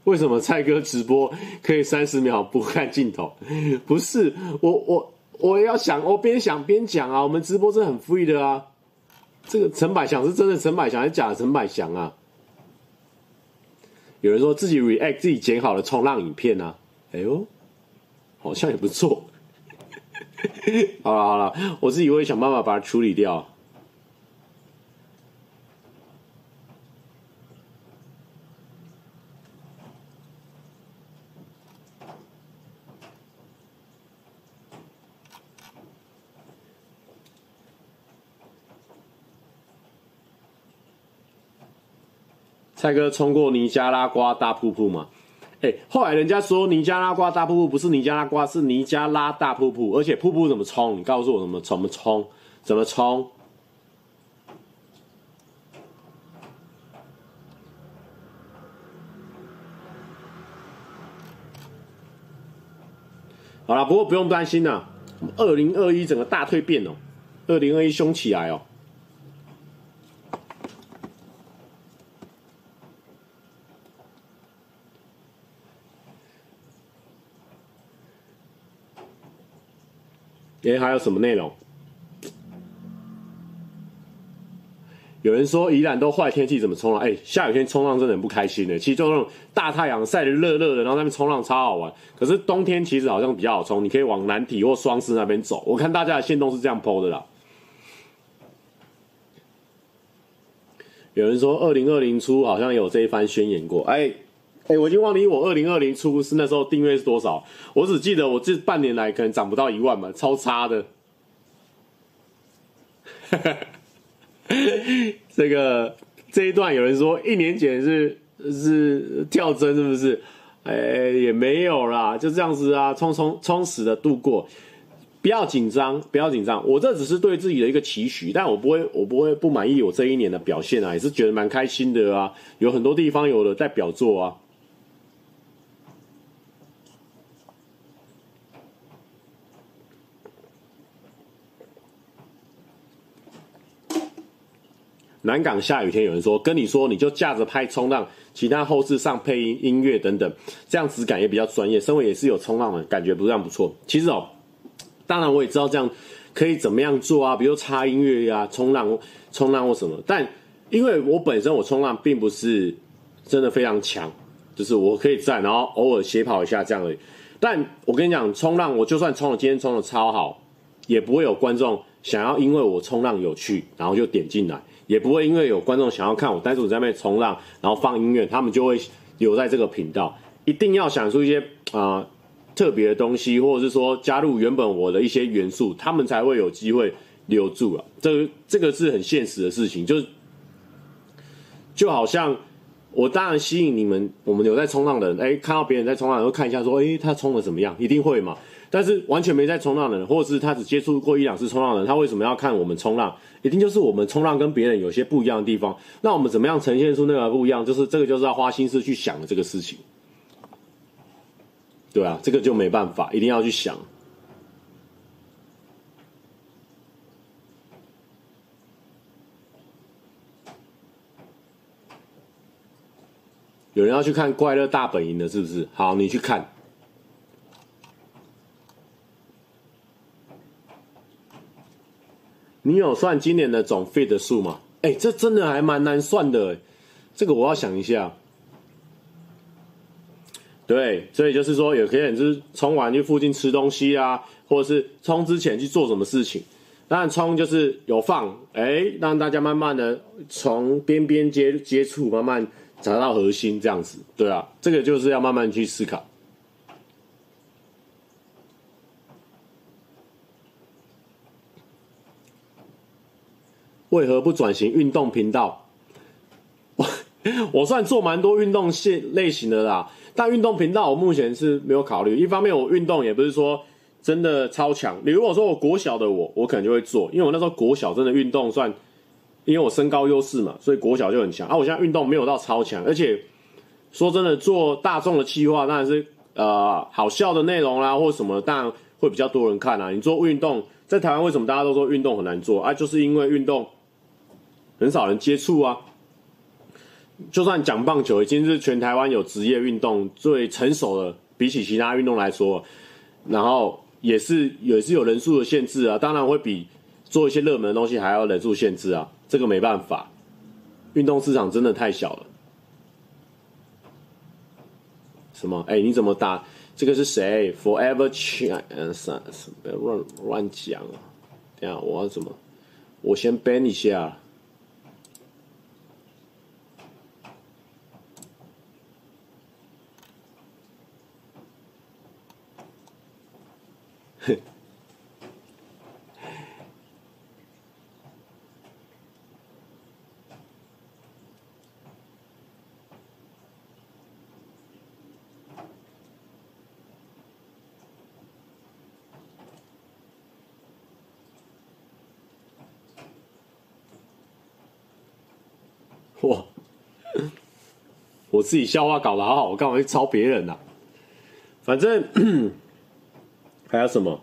为什么蔡哥直播可以三十秒不看镜头？不是我我。我要想，我边想边讲啊！我们直播是很 free 的啊。这个陈百祥是真的陈百祥，还是假的陈百祥啊？有人说自己 react 自己剪好的冲浪影片啊，哎呦，好像也不错。好了好了，我自己会想办法把它处理掉。蔡哥冲过尼加拉瓜大瀑布吗？哎、欸，后来人家说尼加拉瓜大瀑布不是尼加拉瓜，是尼加拉大瀑布。而且瀑布怎么冲？你告诉我怎么怎么冲？怎么冲？好了，不过不用担心呐。二零二一整个大蜕变哦，二零二一凶起来哦。哎，还有什么内容？有人说宜兰都坏天气，怎么冲浪？哎，下雨天冲浪真的很不开心的。其实就那种大太阳晒得热热的，然后在那边冲浪超好玩。可是冬天其实好像比较好冲，你可以往南体或双狮那边走。我看大家的限动是这样剖的啦。有人说二零二零初好像有这一番宣言过，哎。我已经忘记我二零二零初是那时候订阅是多少，我只记得我这半年来可能涨不到一万嘛，超差的。这个这一段有人说一年前是是跳针是不是？哎、也没有啦，就这样子啊，充充充实的度过，不要紧张，不要紧张，我这只是对自己的一个期许，但我不会我不会不满意我这一年的表现啊，也是觉得蛮开心的啊，有很多地方有的在表作啊。南港下雨天，有人说跟你说，你就架着拍冲浪，其他后置上配音音乐等等，这样质感也比较专业。身为也是有冲浪的感觉，不是这样不错。其实哦，当然我也知道这样可以怎么样做啊，比如插音乐呀、冲浪冲浪或什么。但因为我本身我冲浪并不是真的非常强，就是我可以站，然后偶尔斜跑一下这样而已。但我跟你讲，冲浪我就算冲了，今天冲的超好。也不会有观众想要因为我冲浪有趣，然后就点进来；也不会因为有观众想要看我单独在那边冲浪，然后放音乐，他们就会留在这个频道。一定要想出一些啊、特别的东西，或者是说加入原本我的一些元素，他们才会有机会留住啊。这个这个是很现实的事情，就就好像我当然吸引你们，我们有在冲浪的人，哎，看到别人在冲浪，会看一下说，哎，他冲的怎么样？一定会嘛。但是完全没在冲浪的人，或者是他只接触过一两次冲浪的人，他为什么要看我们冲浪？一定就是我们冲浪跟别人有些不一样的地方。那我们怎么样呈现出那个不一样？就是这个就是要花心思去想的这个事情。对啊，这个就没办法，一定要去想。有人要去看《怪乐大本营》的，是不是？好，你去看。你有算今年的总 feet 数吗？哎、这真的还蛮难算的，这个我要想一下。对，所以就是说，有些人就是冲完去附近吃东西啊，或者是冲之前去做什么事情。当然，冲就是有放，哎、让大家慢慢的从边边接接触，慢慢找到核心，这样子。对啊，这个就是要慢慢去思考。为何不转型运动频道？我我算做蛮多运动系类型的啦，但运动频道我目前是没有考虑。一方面我运动也不是说真的超强，你如果说我国小的我，我可能就会做，因为我那时候国小真的运动算，因为我身高优势嘛，所以国小就很强。啊，我现在运动没有到超强，而且说真的，做大众的企划当然是呃好笑的内容啦，或什么，当然会比较多人看啊。你做运动，在台湾为什么大家都说运动很难做啊？就是因为运动。很少人接触啊，就算讲棒球，已经是全台湾有职业运动最成熟的，比起其他运动来说，然后也是也是有人数的限制啊，当然会比做一些热门的东西还要人数限制啊，这个没办法，运动市场真的太小了。什么？哎，你怎么打？这个是谁？Forever China？嗯，算了，不要乱乱讲啊！等下我要怎么？我先 ban 一下。哇！我自己笑话搞得好好，我干嘛去抄别人呢、啊？反正。还有什么？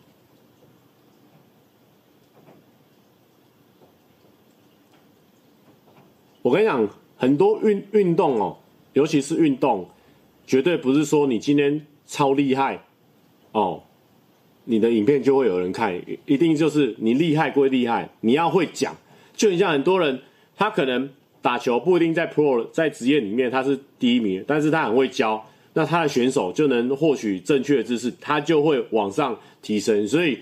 我跟你讲，很多运运动哦，尤其是运动，绝对不是说你今天超厉害哦，你的影片就会有人看，一定就是你厉害归厉害，你要会讲。就你像很多人，他可能打球不一定在 Pro 在职业里面他是第一名，但是他很会教。那他的选手就能获取正确的知识，他就会往上提升。所以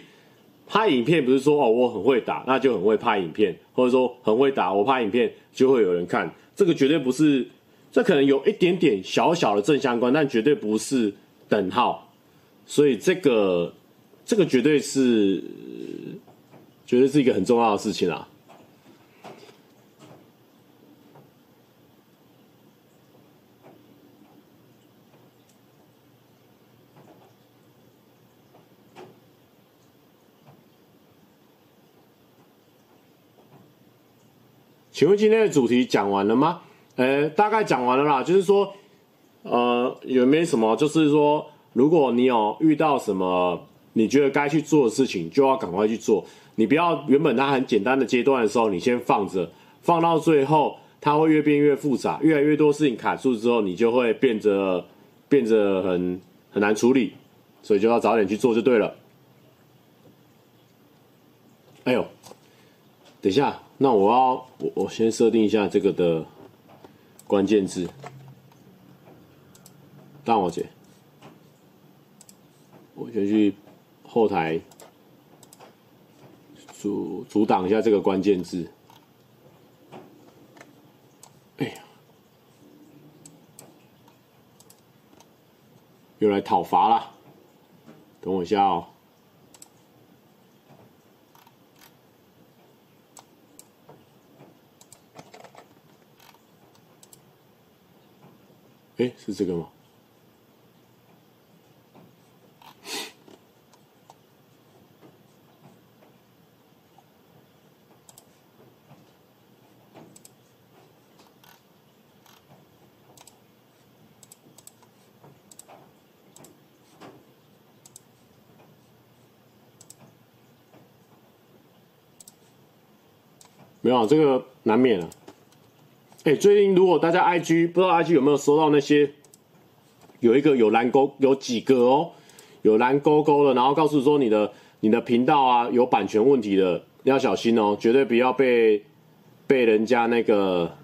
拍影片不是说哦，我很会打，那就很会拍影片，或者说很会打，我拍影片就会有人看。这个绝对不是，这可能有一点点小小的正相关，但绝对不是等号。所以这个这个绝对是绝对是一个很重要的事情啊。请问今天的主题讲完了吗？呃，大概讲完了啦。就是说，呃，有没有什么？就是说，如果你有遇到什么你觉得该去做的事情，就要赶快去做。你不要原本它很简单的阶段的时候，你先放着，放到最后，它会越变越复杂，越来越多事情卡住之后，你就会变得变得很很难处理，所以就要早点去做就对了。哎呦，等一下，那我要我我先设定一下这个的关键字，大王姐，我先去后台阻阻挡一下这个关键字。哎呀，又来讨伐了，等我一下哦。哎，是这个吗？没有，这个难免了。哎，最近如果大家 IG 不知道 IG 有没有收到那些，有一个有蓝勾，有几个哦，有蓝勾勾的，然后告诉说你的你的频道啊有版权问题的，要小心哦，绝对不要被被人家那个，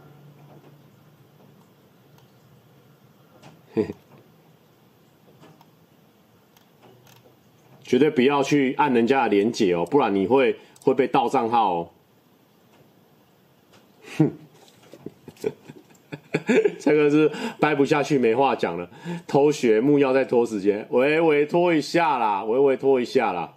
绝对不要去按人家的连结哦，不然你会会被盗账号哦，哼。这个是掰不下去，没话讲了。偷学木要再拖时间，微微拖一下啦，微微拖一下啦。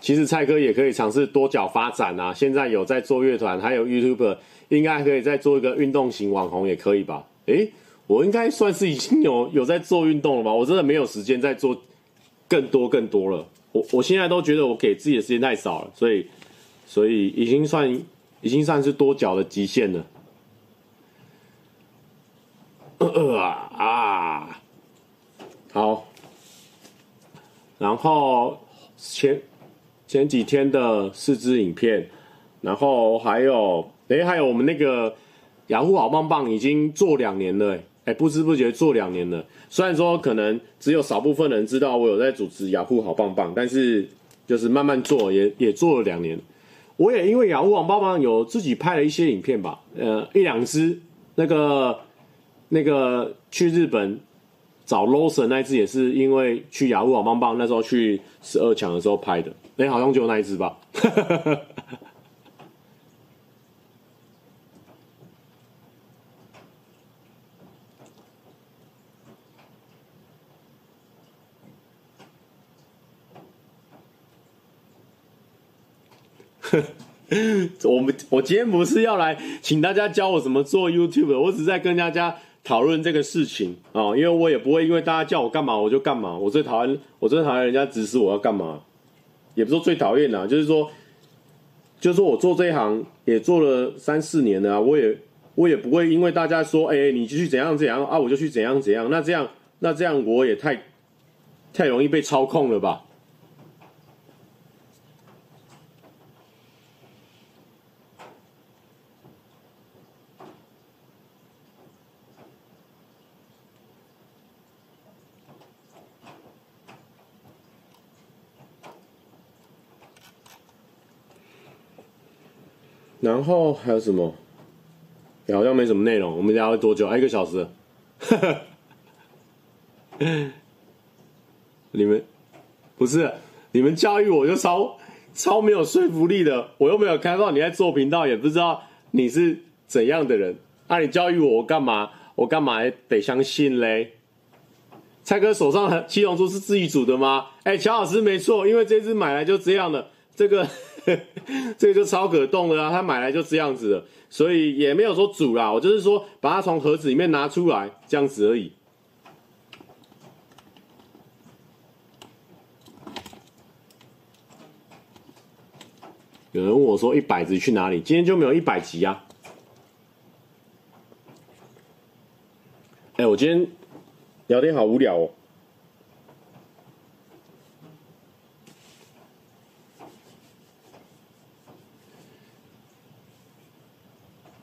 其实蔡哥也可以尝试多角发展啊。现在有在做乐团，还有 YouTuber，应该可以再做一个运动型网红，也可以吧？诶，我应该算是已经有有在做运动了吧？我真的没有时间再做更多更多了。我我现在都觉得我给自己的时间太少了，所以所以已经算。已经算是多角的极限了。呃啊啊！好，然后前前几天的四支影片，然后还有诶，还有我们那个雅虎好棒棒已经做两年了，诶，不知不觉做两年了。虽然说可能只有少部分人知道我有在主持雅虎好棒棒，但是就是慢慢做，也也做了两年。我也因为雅虎网帮忙有自己拍了一些影片吧，呃，一两支，那个那个去日本找 Losen 那一支也是因为去雅虎网帮帮那时候去十二强的时候拍的，哎，好像就那一支吧。我们我今天不是要来请大家教我怎么做 YouTube，我只是在跟大家讨论这个事情啊，因为我也不会因为大家叫我干嘛我就干嘛，我最讨厌我最讨厌人家指使我要干嘛，也不是最讨厌啦，就是说，就是说我做这一行也做了三四年了啊，我也我也不会因为大家说，哎，你就去怎样怎样啊，我就去怎样怎样，那这样那这样我也太太容易被操控了吧。然后还有什么？好像没什么内容。我们聊了多久？还一个小时。你们不是你们教育我就超超没有说服力的。我又没有看到你在做频道，也不知道你是怎样的人。那、你教育我，我干嘛？我干嘛得相信嘞？蔡哥手上的七龙珠是自己组的吗？哎，乔老师没错，因为这只买来就这样的。这个。这个就超可动的啊，他买来就这样子的，所以也没有说煮啦，我就是说把它从盒子里面拿出来这样子而已。有人问我说一百集去哪里？今天就没有一百集啊。哎，我今天聊天好无聊哦。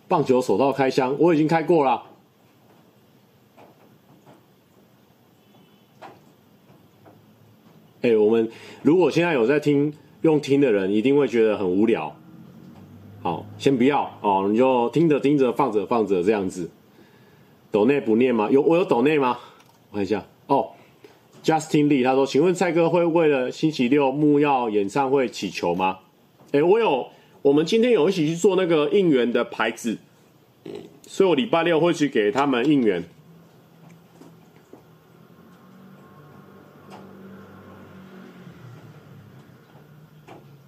棒球手套开箱，我已经开过了。哎、我们如果现在有在听用听的人，一定会觉得很无聊。好，先不要哦，你就听着听着，放着放着这样子。抖内不念吗？有我有抖内吗？我看一下哦。Justin Lee 他说：“请问蔡哥会为了星期六木曜演唱会祈求吗？”哎、我有，我们今天有一起去做那个应援的牌子，所以我礼拜六会去给他们应援。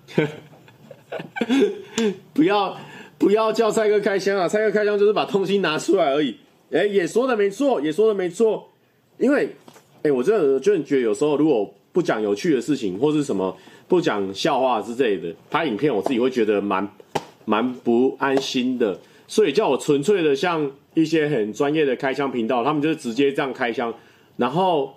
不要不要叫蔡哥开箱啊！蔡哥开箱就是把东西拿出来而已。哎，也说的没错，也说的没错。因为，哎，我真的就觉得有时候如果不讲有趣的事情，或是什么不讲笑话之类的，拍影片我自己会觉得蛮蛮不安心的。所以叫我纯粹的像一些很专业的开箱频道，他们就是直接这样开箱，然后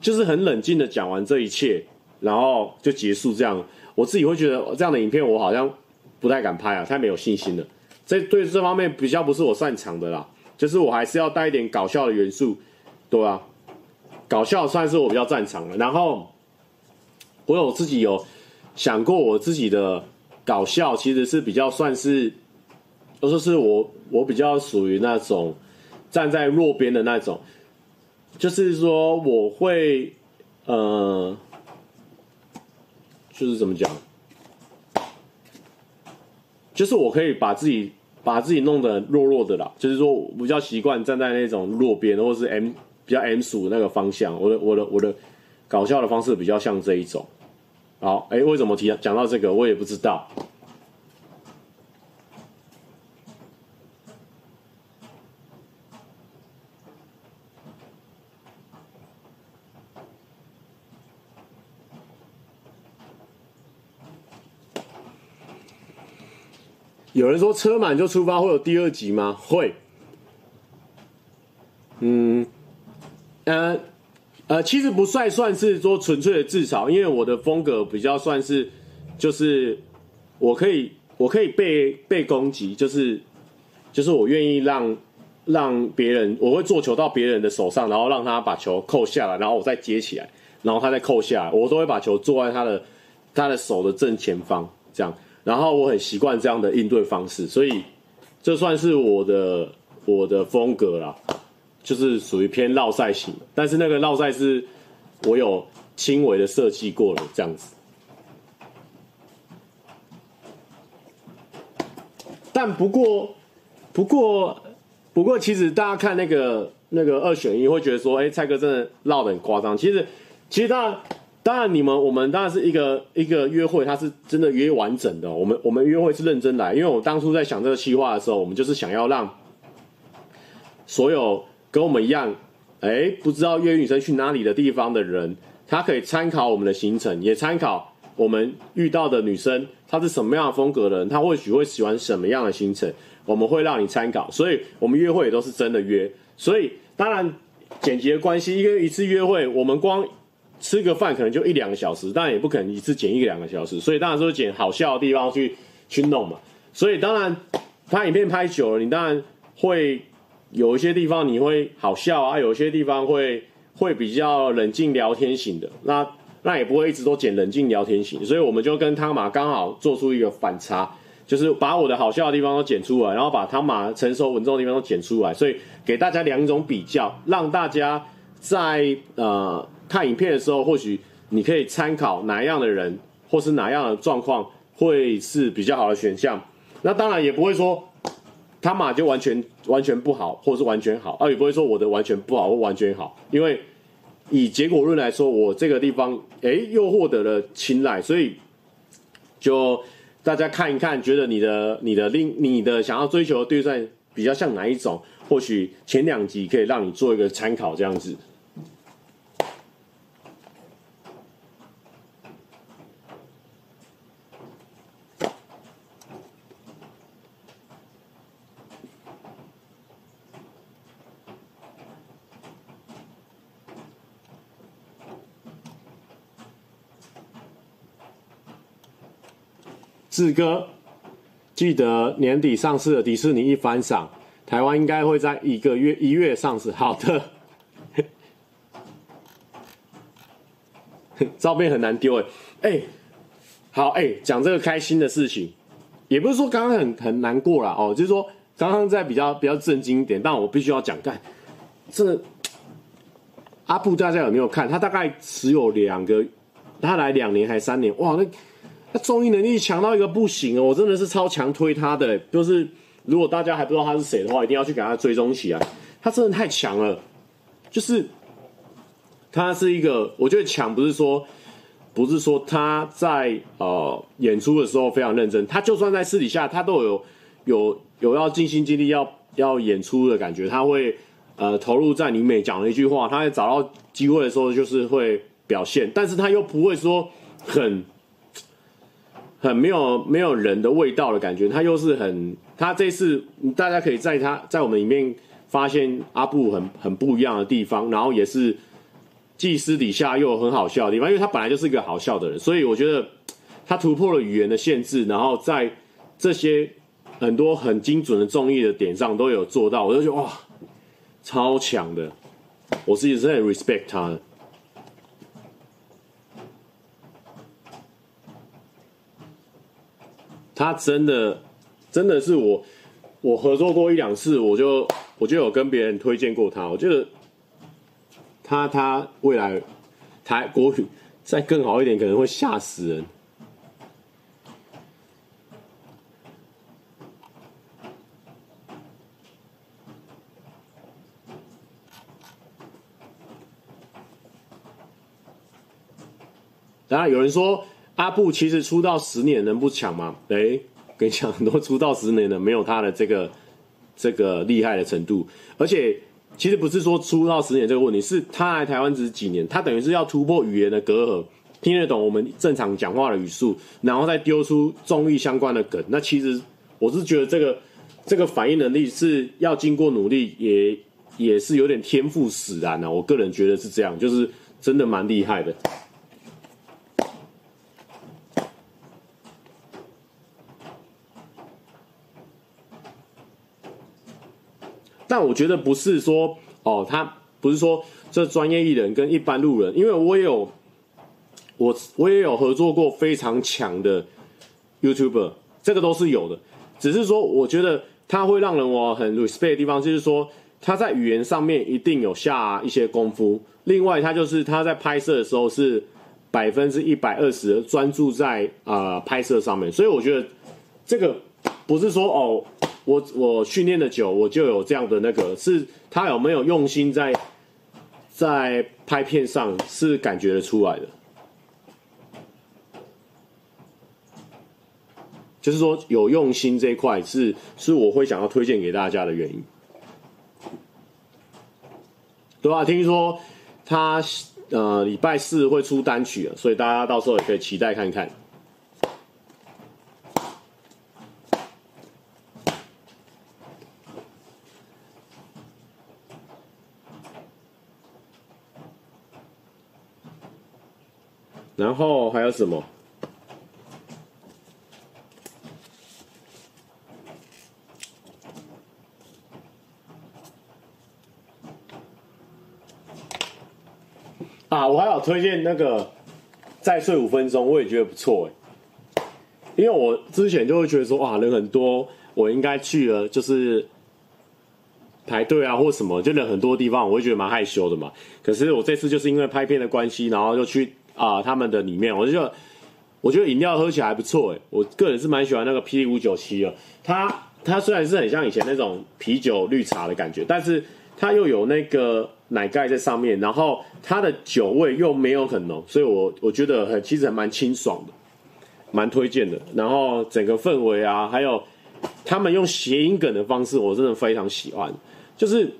就是很冷静的讲完这一切，然后就结束这样。我自己会觉得这样的影片我好像不太敢拍啊，太没有信心了。这对这方面比较不是我擅长的啦，就是我还是要带一点搞笑的元素，对吧？搞笑算是我比较擅长的。然后我有自己有想过，我自己的搞笑其实是比较算是，都说是我我比较属于那种站在弱边的那种，就是说我会呃。就是怎么讲，就是我可以把自己把自己弄得弱弱的啦。就是说，我比较习惯站在那种弱边，或是 M 比较 M 属那个方向。我的我的我的搞笑的方式比较像这一种。好，哎，为什么提讲到这个，我也不知道。有人说车满就出发会有第二集吗？会。嗯，呃，呃，其实不算算是说纯粹的自嘲，因为我的风格比较算是，就是我可以我可以被被攻击，就是就是我愿意让让别人，我会做球到别人的手上，然后让他把球扣下来，然后我再接起来，然后他再扣下来，我都会把球做在他的他的手的正前方，这样。然后我很习惯这样的应对方式，所以这算是我的我的风格啦，就是属于偏绕赛型。但是那个绕赛是我有轻微的设计过了这样子。但不过不过不过，其实大家看那个那个二选一，会觉得说，哎，蔡哥真的绕得很夸张。其实其实当然。当然，你们我们当然是一个一个约会，它是真的约完整的。我们我们约会是认真来，因为我当初在想这个计划的时候，我们就是想要让所有跟我们一样，哎，不知道约女生去哪里的地方的人，他可以参考我们的行程，也参考我们遇到的女生，她是什么样的风格的人，她或许会喜欢什么样的行程，我们会让你参考。所以，我们约会也都是真的约。所以，当然剪辑的关系，一个一次约会，我们光。吃个饭可能就一两个小时，当然也不可能一次剪一两个小时，所以当然说剪好笑的地方去去弄嘛。所以当然拍影片拍久了，你当然会有一些地方你会好笑啊，有一些地方会会比较冷静聊天型的，那那也不会一直都剪冷静聊天型，所以我们就跟汤马刚好做出一个反差，就是把我的好笑的地方都剪出来，然后把汤马成熟稳重的地方都剪出来，所以给大家两种比较，让大家在呃。看影片的时候，或许你可以参考哪样的人，或是哪样的状况会是比较好的选项。那当然也不会说他马就完全完全不好，或是完全好，啊，也不会说我的完全不好或完全好。因为以结果论来说，我这个地方哎又获得了青睐，所以就大家看一看，觉得你的你的另你的想要追求的对战比较像哪一种，或许前两集可以让你做一个参考，这样子。志哥，记得年底上市的迪士尼一番赏，台湾应该会在一个月一月上市。好的，照片很难丢哎，哎，好哎，讲这个开心的事情，也不是说刚刚很很难过啦哦，就是说刚刚在比较比较震惊一点，但我必须要讲，干这阿布大家有没有看？他大概持有两个，他来两年还三年，哇，那他综艺能力强到一个不行哦，我真的是超强推他的，就是如果大家还不知道他是谁的话，一定要去给他追踪起来，他真的太强了，就是他是一个，我觉得强不是说不是说他在呃演出的时候非常认真，他就算在私底下，他都有有有要尽心尽力要要演出的感觉，他会。呃，投入在你每讲的一句话，他在找到机会的时候就是会表现，但是他又不会说很很没有没有人的味道的感觉，他又是很，他这次大家可以在他在我们里面发现阿布很很不一样的地方，然后也是既私底下又很好笑的地方，因为他本来就是一个好笑的人，所以我觉得他突破了语言的限制，然后在这些很多很精准的综艺的点上都有做到，我就觉得哇。超强的，我自己是很 respect 他的。他真的，真的是我，我合作过一两次，我就我就有跟别人推荐过他。我觉得他他未来台国语 再更好一点，可能会吓死人。当然有人说阿布其实出道十年能不强吗？哎，跟你讲，很多 出道十年的没有他的这个这个厉害的程度。而且其实不是说出道十年这个问题，是他来台湾只是几年，他等于是要突破语言的隔阂，听得懂我们正常讲话的语速，然后再丢出综艺相关的梗。那其实我是觉得这个这个反应能力是要经过努力，也也是有点天赋使然的。我个人觉得是这样，就是真的蛮厉害的。但我觉得不是说哦，他不是说这专业艺人跟一般路人，因为我也有我我也有合作过非常强的 YouTuber，这个都是有的。只是说，我觉得他会让人我很 respect 的地方，就是说他在语言上面一定有下一些功夫。另外，他就是他在拍摄的时候是百分之一百二十专注在啊、呃、拍摄上面，所以我觉得这个不是说哦。我我训练的久，我就有这样的那个，是他有没有用心在在拍片上，是感觉得出来的。就是说有用心这一块是是我会想要推荐给大家的原因。对啊，听说他呃礼拜四会出单曲了，所以大家到时候也可以期待看看。然后还有什么？啊，我还有推荐那个再睡五分钟，我也觉得不错哎。因为我之前就会觉得说，哇，人很多，我应该去了，就是排队啊或什么，就人很多地方，我会觉得蛮害羞的嘛。可是我这次就是因为拍片的关系，然后就去。啊，他们的里面，我就觉得，我觉得饮料喝起来还不错哎。我个人是蛮喜欢那个霹雳五九七的。它它虽然是很像以前那种啤酒绿茶的感觉，但是它又有那个奶盖在上面，然后它的酒味又没有很浓，所以我我觉得很其实还蛮清爽的，蛮推荐的。然后整个氛围啊，还有他们用谐音梗的方式，我真的非常喜欢。就是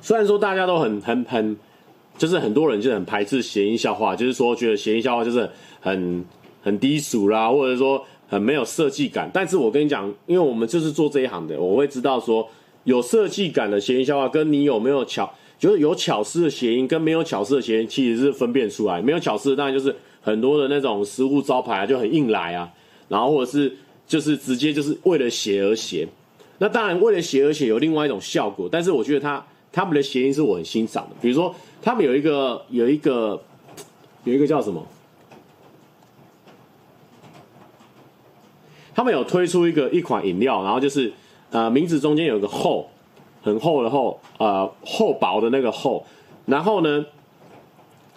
虽然说大家都很很很。就是很多人就很排斥谐音笑话，就是说觉得谐音笑话就是很很低俗啦，或者说很没有设计感。但是我跟你讲，因为我们就是做这一行的，我会知道说有设计感的谐音笑话，跟你有没有巧，就是有巧思的谐音跟没有巧思的谐音，其实是分辨出来。没有巧思的当然就是很多的那种食物招牌啊，就很硬来啊，然后或者是就是直接就是为了写而写。那当然，为了写而写有另外一种效果，但是我觉得它他们的谐音是我很欣赏的。比如说，他们有一个有一个有一个叫什么？他们有推出一个一款饮料，然后就是呃名字中间有个厚，很厚的厚，呃厚薄的那个厚。然后呢，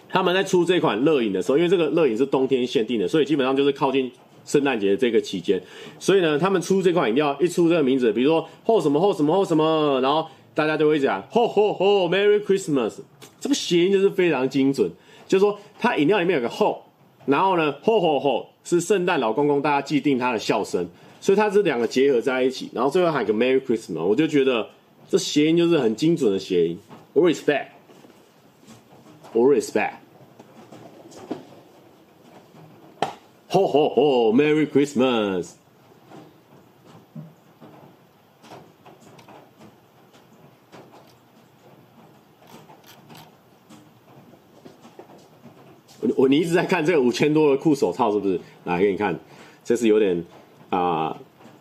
他们在出这款热饮的时候，因为这个热饮是冬天限定的，所以基本上就是靠近。圣诞节这个期间，所以呢，他们出这款饮料一出这个名字，比如说“后什么后什么后什么”，然后大家都会讲“吼吼吼 Merry Christmas”，这个谐音就是非常精准，就是说它饮料里面有个“后”，然后呢“吼吼吼”是圣诞老公公，大家既定他的笑声，所以它这两个结合在一起，然后最后喊个 “Merry Christmas”，我就觉得这谐音就是很精准的谐音，我 respect，我 respect。吼吼吼！Merry Christmas！你一直在看这个五千多的酷手套是不是？来给你看，这是有点啊、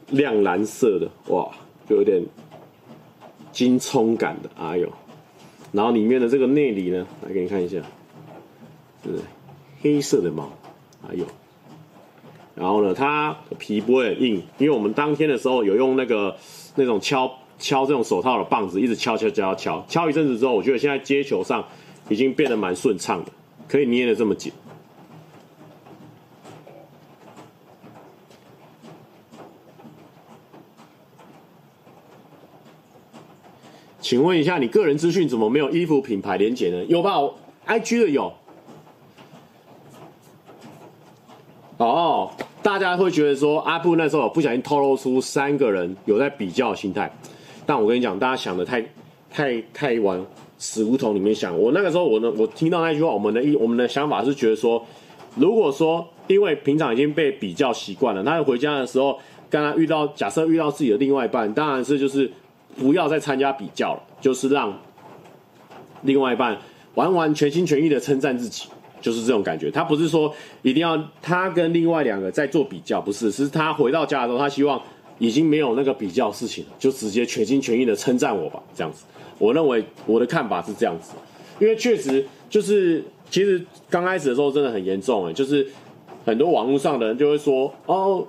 亮蓝色的哇，就有点金葱感的，哎呦！然后里面的这个内里呢，来给你看一下，是黑色的毛，哎呦！然后呢，它皮不会很硬，因为我们当天的时候有用那个那种敲敲这种手套的棒子，一直敲敲敲敲敲一阵子之后，我觉得现在接球上已经变得蛮顺畅的，可以捏得这么紧。请问一下，你个人资讯怎么没有衣服品牌连结呢？有吧？IG 的有。哦，大家会觉得说阿布那时候不小心透露出三个人有在比较心态，但我跟你讲，大家想的太太太往死胡同里面想。我那个时候，我呢，我听到那句话，我们的一我们的想法是觉得说，如果说因为平常已经被比较习惯了，他回家的时候，刚刚遇到假设遇到自己的另外一半，当然是就是不要再参加比较了，就是让另外一半完完全心全意的称赞自己。就是这种感觉，他不是说一定要他跟另外两个在做比较，不是，是他回到家的时候，他希望已经没有那个比较事情了，就直接全心全意的称赞我吧，这样子。我认为我的看法是这样子，因为确实就是其实刚开始的时候真的很严重哎，就是很多网络上的人就会说哦，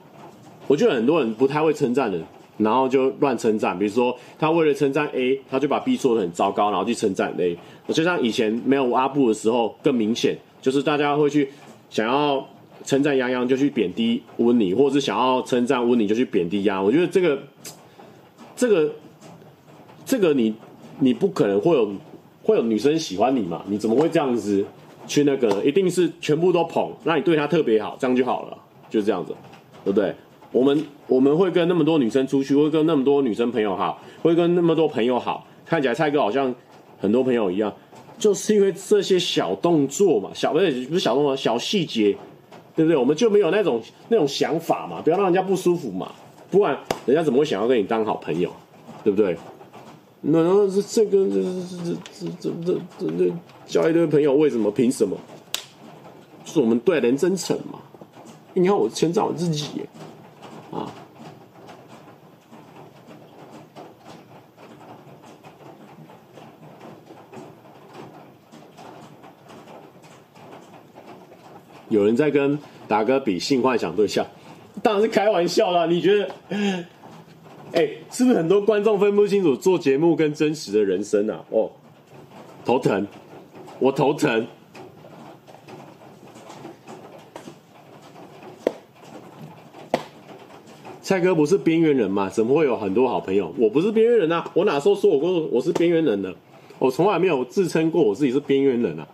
我觉得很多人不太会称赞人，然后就乱称赞，比如说他为了称赞 A，他就把 B 说的很糟糕，然后去称赞 A。我就像以前没有阿布的时候更明显。就是大家会去想要称赞洋洋，就去贬低温妮，或者是想要称赞温妮，就去贬低洋。我觉得这个、这个、这个你你不可能会有会有女生喜欢你嘛？你怎么会这样子去那个？一定是全部都捧，那你对她特别好，这样就好了，就这样子，对不对？我们我们会跟那么多女生出去，会跟那么多女生朋友好，会跟那么多朋友好，看起来蔡哥好像很多朋友一样。就是因为这些小动作嘛，小不是不是小动作，小细节，对不对？我们就没有那种那种想法嘛，不要让人家不舒服嘛，不然人家怎么会想要跟你当好朋友，对不对？那然后这这个这这这这这这这交一堆朋友，为什么？凭什么？就是我们对人真诚嘛。你看我称赞我自己，啊。有人在跟达哥比性幻想对象，当然是开玩笑啦。你觉得，哎、是不是很多观众分不清楚做节目跟真实的人生啊？哦，头疼，我头疼。蔡哥不是边缘人吗？怎么会有很多好朋友？我不是边缘人啊！我哪时候说我过我是边缘人呢？我从来没有自称过我自己是边缘人啊。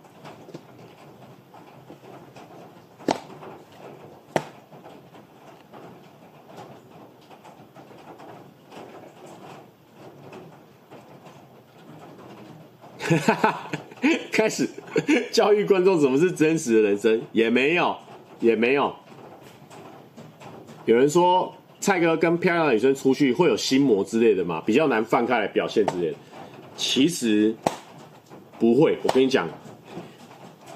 开始教育观众什么是真实的人生，也没有，也没有。有人说蔡哥跟漂亮的女生出去会有心魔之类的嘛，比较难放开来表现之类的。其实不会，我跟你讲，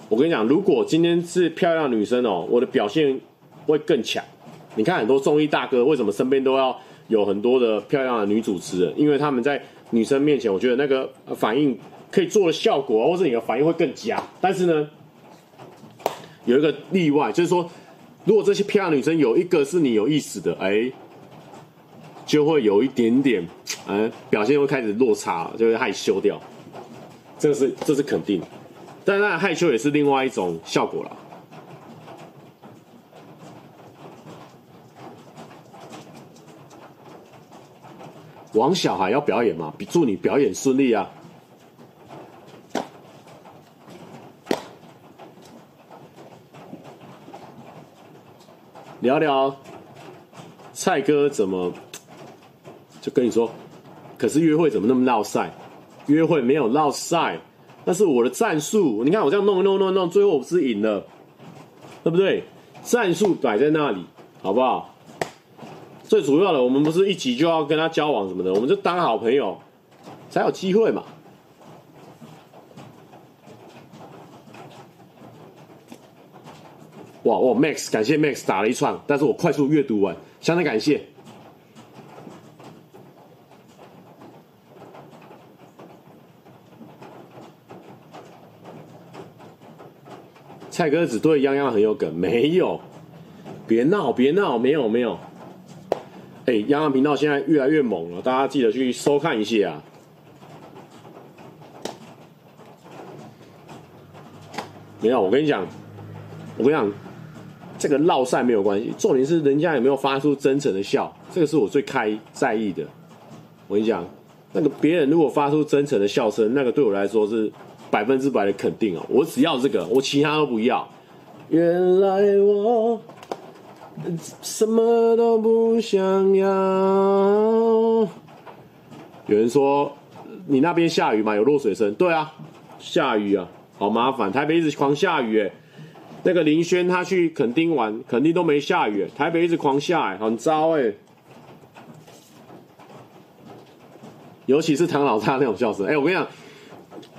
我跟你讲，如果今天是漂亮的女生哦，我的表现会更强，你看很多综艺大哥为什么身边都要有很多的漂亮的女主持人？因为他们在女生面前，我觉得那个反应可以做的效果，或者你的反应会更佳。但是呢，有一个例外，就是说，如果这些漂亮女生有一个是你有意思的，哎，就会有一点点，嗯，表现会开始落差，就会害羞掉。这是这是肯定，但那害羞也是另外一种效果了。王小孩要表演嘛？祝你表演顺利啊！聊聊蔡哥怎么就跟你说？可是约会怎么那么闹赛？约会没有闹赛，那是我的战术。你看我这样弄弄弄弄，最后我不是赢了，对不对？战术摆在那里，好不好？最主要的，我们不是一起就要跟他交往什么的，我们就当好朋友，才有机会嘛。哇哇，Max，感谢 Max 打了一串，但是我快速阅读完，相当感谢。蔡哥只对泱泱很有梗，没有，别闹别闹，没有没有。哎，泱泱频道现在越来越猛了，大家记得去收看一下啊！没有，我跟你讲，我跟你讲，这个烙赛没有关系，重点是人家有没有发出真诚的笑，这个是我最开在意的。我跟你讲，那个别人如果发出真诚的笑声，那个对我来说是百分之百的肯定哦。我只要这个，我其他都不要。原来我。什么都不想要。有人说你那边下雨吗？有落水声。对啊，下雨啊，好麻烦。台北一直狂下雨，哎，那个林轩他去垦丁玩，垦丁都没下雨，台北一直狂下，哎，很糟哎。尤其是唐老大那种笑声，哎，我跟你讲。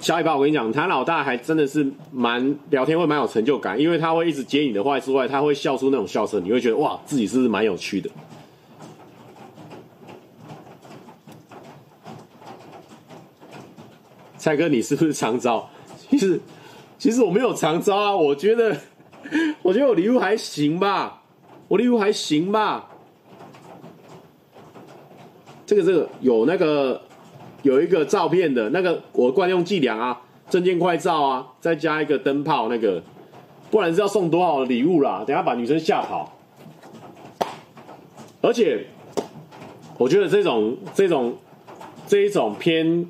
小尾巴，我跟你讲，唐老大还真的是蛮聊天会蛮有成就感，因为他会一直接你的话之外，他会笑出那种笑声，你会觉得哇，自己是不是蛮有趣的？蔡哥，你是不是常招？其实，其实我没有常招啊，我觉得，我觉得我礼物还行吧，我礼物还行吧。这个，这个有那个。有一个照片的那个，我惯用伎俩啊，证件快照啊，再加一个灯泡那个，不然是要送多少礼物啦？等下把女生吓跑。而且，我觉得这种这种这一种偏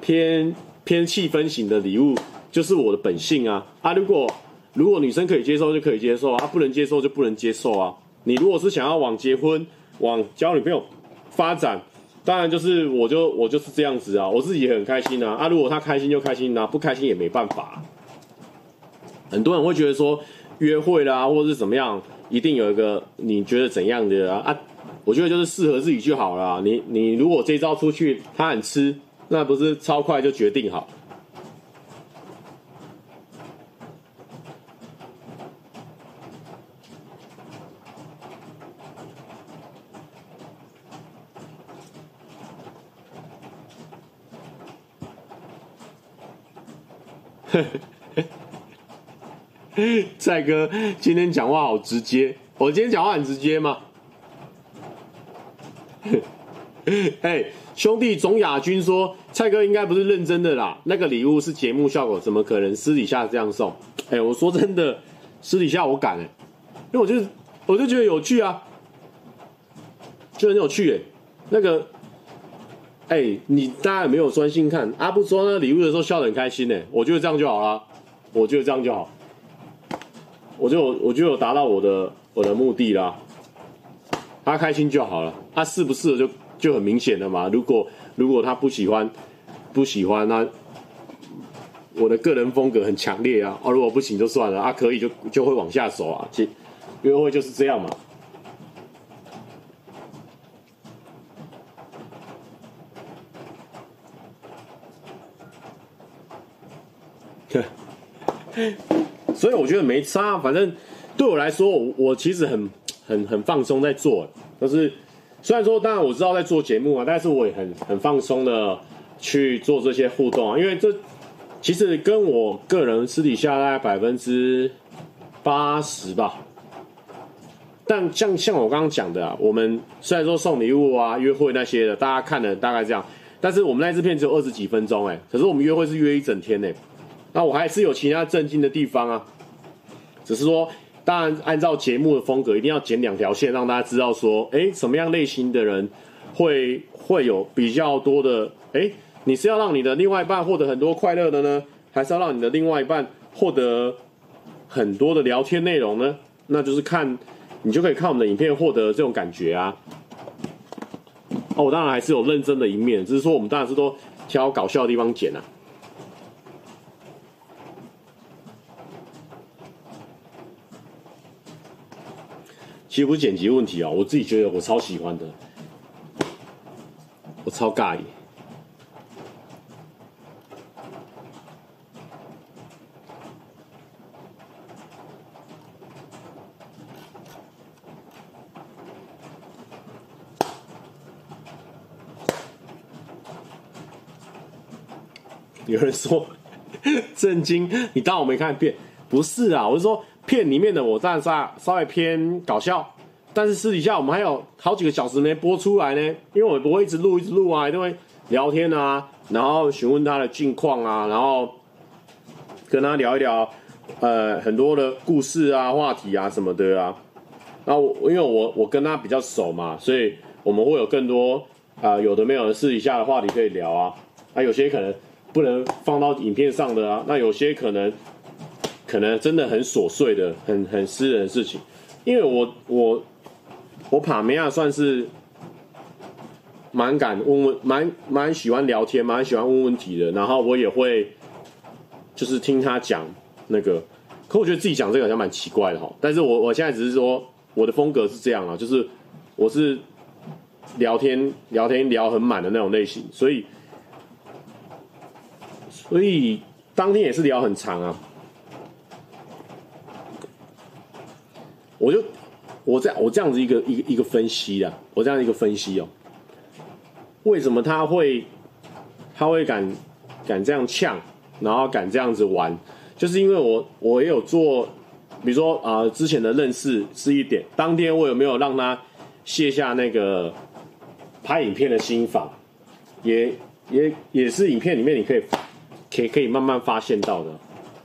偏偏气氛型的礼物，就是我的本性啊啊！如果如果女生可以接受就可以接受啊，不能接受就不能接受啊。你如果是想要往结婚、往交女朋友发展。当然，就是我就我就是这样子啊，我自己也很开心啊。啊，如果他开心就开心啊，不开心也没办法。很多人会觉得说约会啦，或者是怎么样，一定有一个你觉得怎样的啊？啊，我觉得就是适合自己就好了。你你如果这一招出去他很吃，那不是超快就决定好。蔡哥今天讲话好直接，我今天讲话很直接吗？嘿，兄弟总亚军说蔡哥应该不是认真的啦，那个礼物是节目效果，怎么可能私底下这样送？哎，我说真的，私底下我敢哎，因为我就我就觉得有趣啊，就很有趣哎，那个。哎、你大家有没有专心看？阿布收那礼物的时候笑得很开心呢，我觉得这样就好了，我觉得这样就好，我就我就有达到我的我的目的啦。他开心就好了，他适不适合就就很明显了嘛。如果如果他不喜欢不喜欢，那我的个人风格很强烈啊。哦，如果不行就算了，啊可以就就会往下走啊。其约会就是这样嘛。对 所以我觉得没差，反正对我来说，我其实很很很放松在做，就是虽然说当然我知道在做节目啊，但是我也很很放松的去做这些互动啊，因为这其实跟我个人私底下大概百分之八十吧。但像像我刚刚讲的啊，我们虽然说送礼物啊、约会那些的，大家看的大概这样，但是我们那支片只有二十几分钟哎，可是我们约会是约一整天呢。那我还是有其他震惊的地方啊，只是说，当然按照节目的风格，一定要剪两条线，让大家知道说，哎，什么样类型的人会会有比较多的，哎，你是要让你的另外一半获得很多快乐的呢，还是要让你的另外一半获得很多的聊天内容呢？那就是看你就可以看我们的影片获得这种感觉啊。哦，我当然还是有认真的一面，只是说我们当然是都挑搞笑的地方剪啊。其实不是剪辑问题啊，我自己觉得我超喜欢的，我超尬意。有人说 震惊，你当我没看遍？不是啊，我是说。片里面的我当然稍稍微偏搞笑，但是私底下我们还有好几个小时没播出来呢，因为我不会一直录一直录啊，因为聊天啊，然后询问他的近况啊，然后跟他聊一聊呃很多的故事啊、话题啊什么的啊。然后因为我我跟他比较熟嘛，所以我们会有更多啊、有的没有的私底下的话题可以聊啊。啊，有些可能不能放到影片上的啊，那有些可能。可能真的很琐碎的、很很私人的事情，因为我我我帕梅亚算是蛮敢问问、蛮蛮喜欢聊天、蛮喜欢问问题的，然后我也会就是听他讲那个，可我觉得自己讲这个好像蛮奇怪的哈。但是我我现在只是说我的风格是这样啊，就是我是聊天聊天聊很满的那种类型，所以所以当天也是聊很长啊。我就我这样我这样子一个一个一个分析啊，我这样一个分析哦，为什么他会他会敢敢这样呛，然后敢这样子玩，就是因为我我也有做，比如说啊、之前的认识是一点，当天我有没有让他卸下那个拍影片的心法，也也也是影片里面你可以可以可以慢慢发现到的，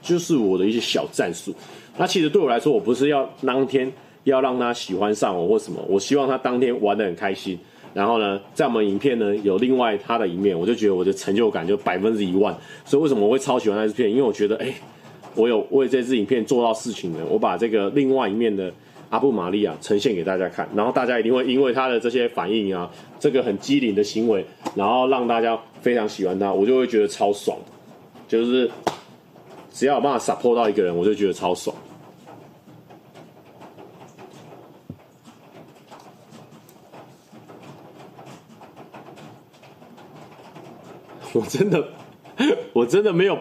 就是我的一些小战术。那其实对我来说，我不是要当天要让他喜欢上我或什么，我希望他当天玩得很开心。然后呢，在我们影片呢有另外他的一面，我就觉得我的成就感就百分之一万。所以为什么我会超喜欢那支片？因为我觉得，哎，我有为这支影片做到事情呢。我把这个另外一面的阿布玛利亚呈现给大家看，然后大家一定会因为他的这些反应啊，这个很机灵的行为，然后让大家非常喜欢他，我就会觉得超爽，就是。只要有办法撒泼到一个人，我就觉得超爽。我真的，我真的没有，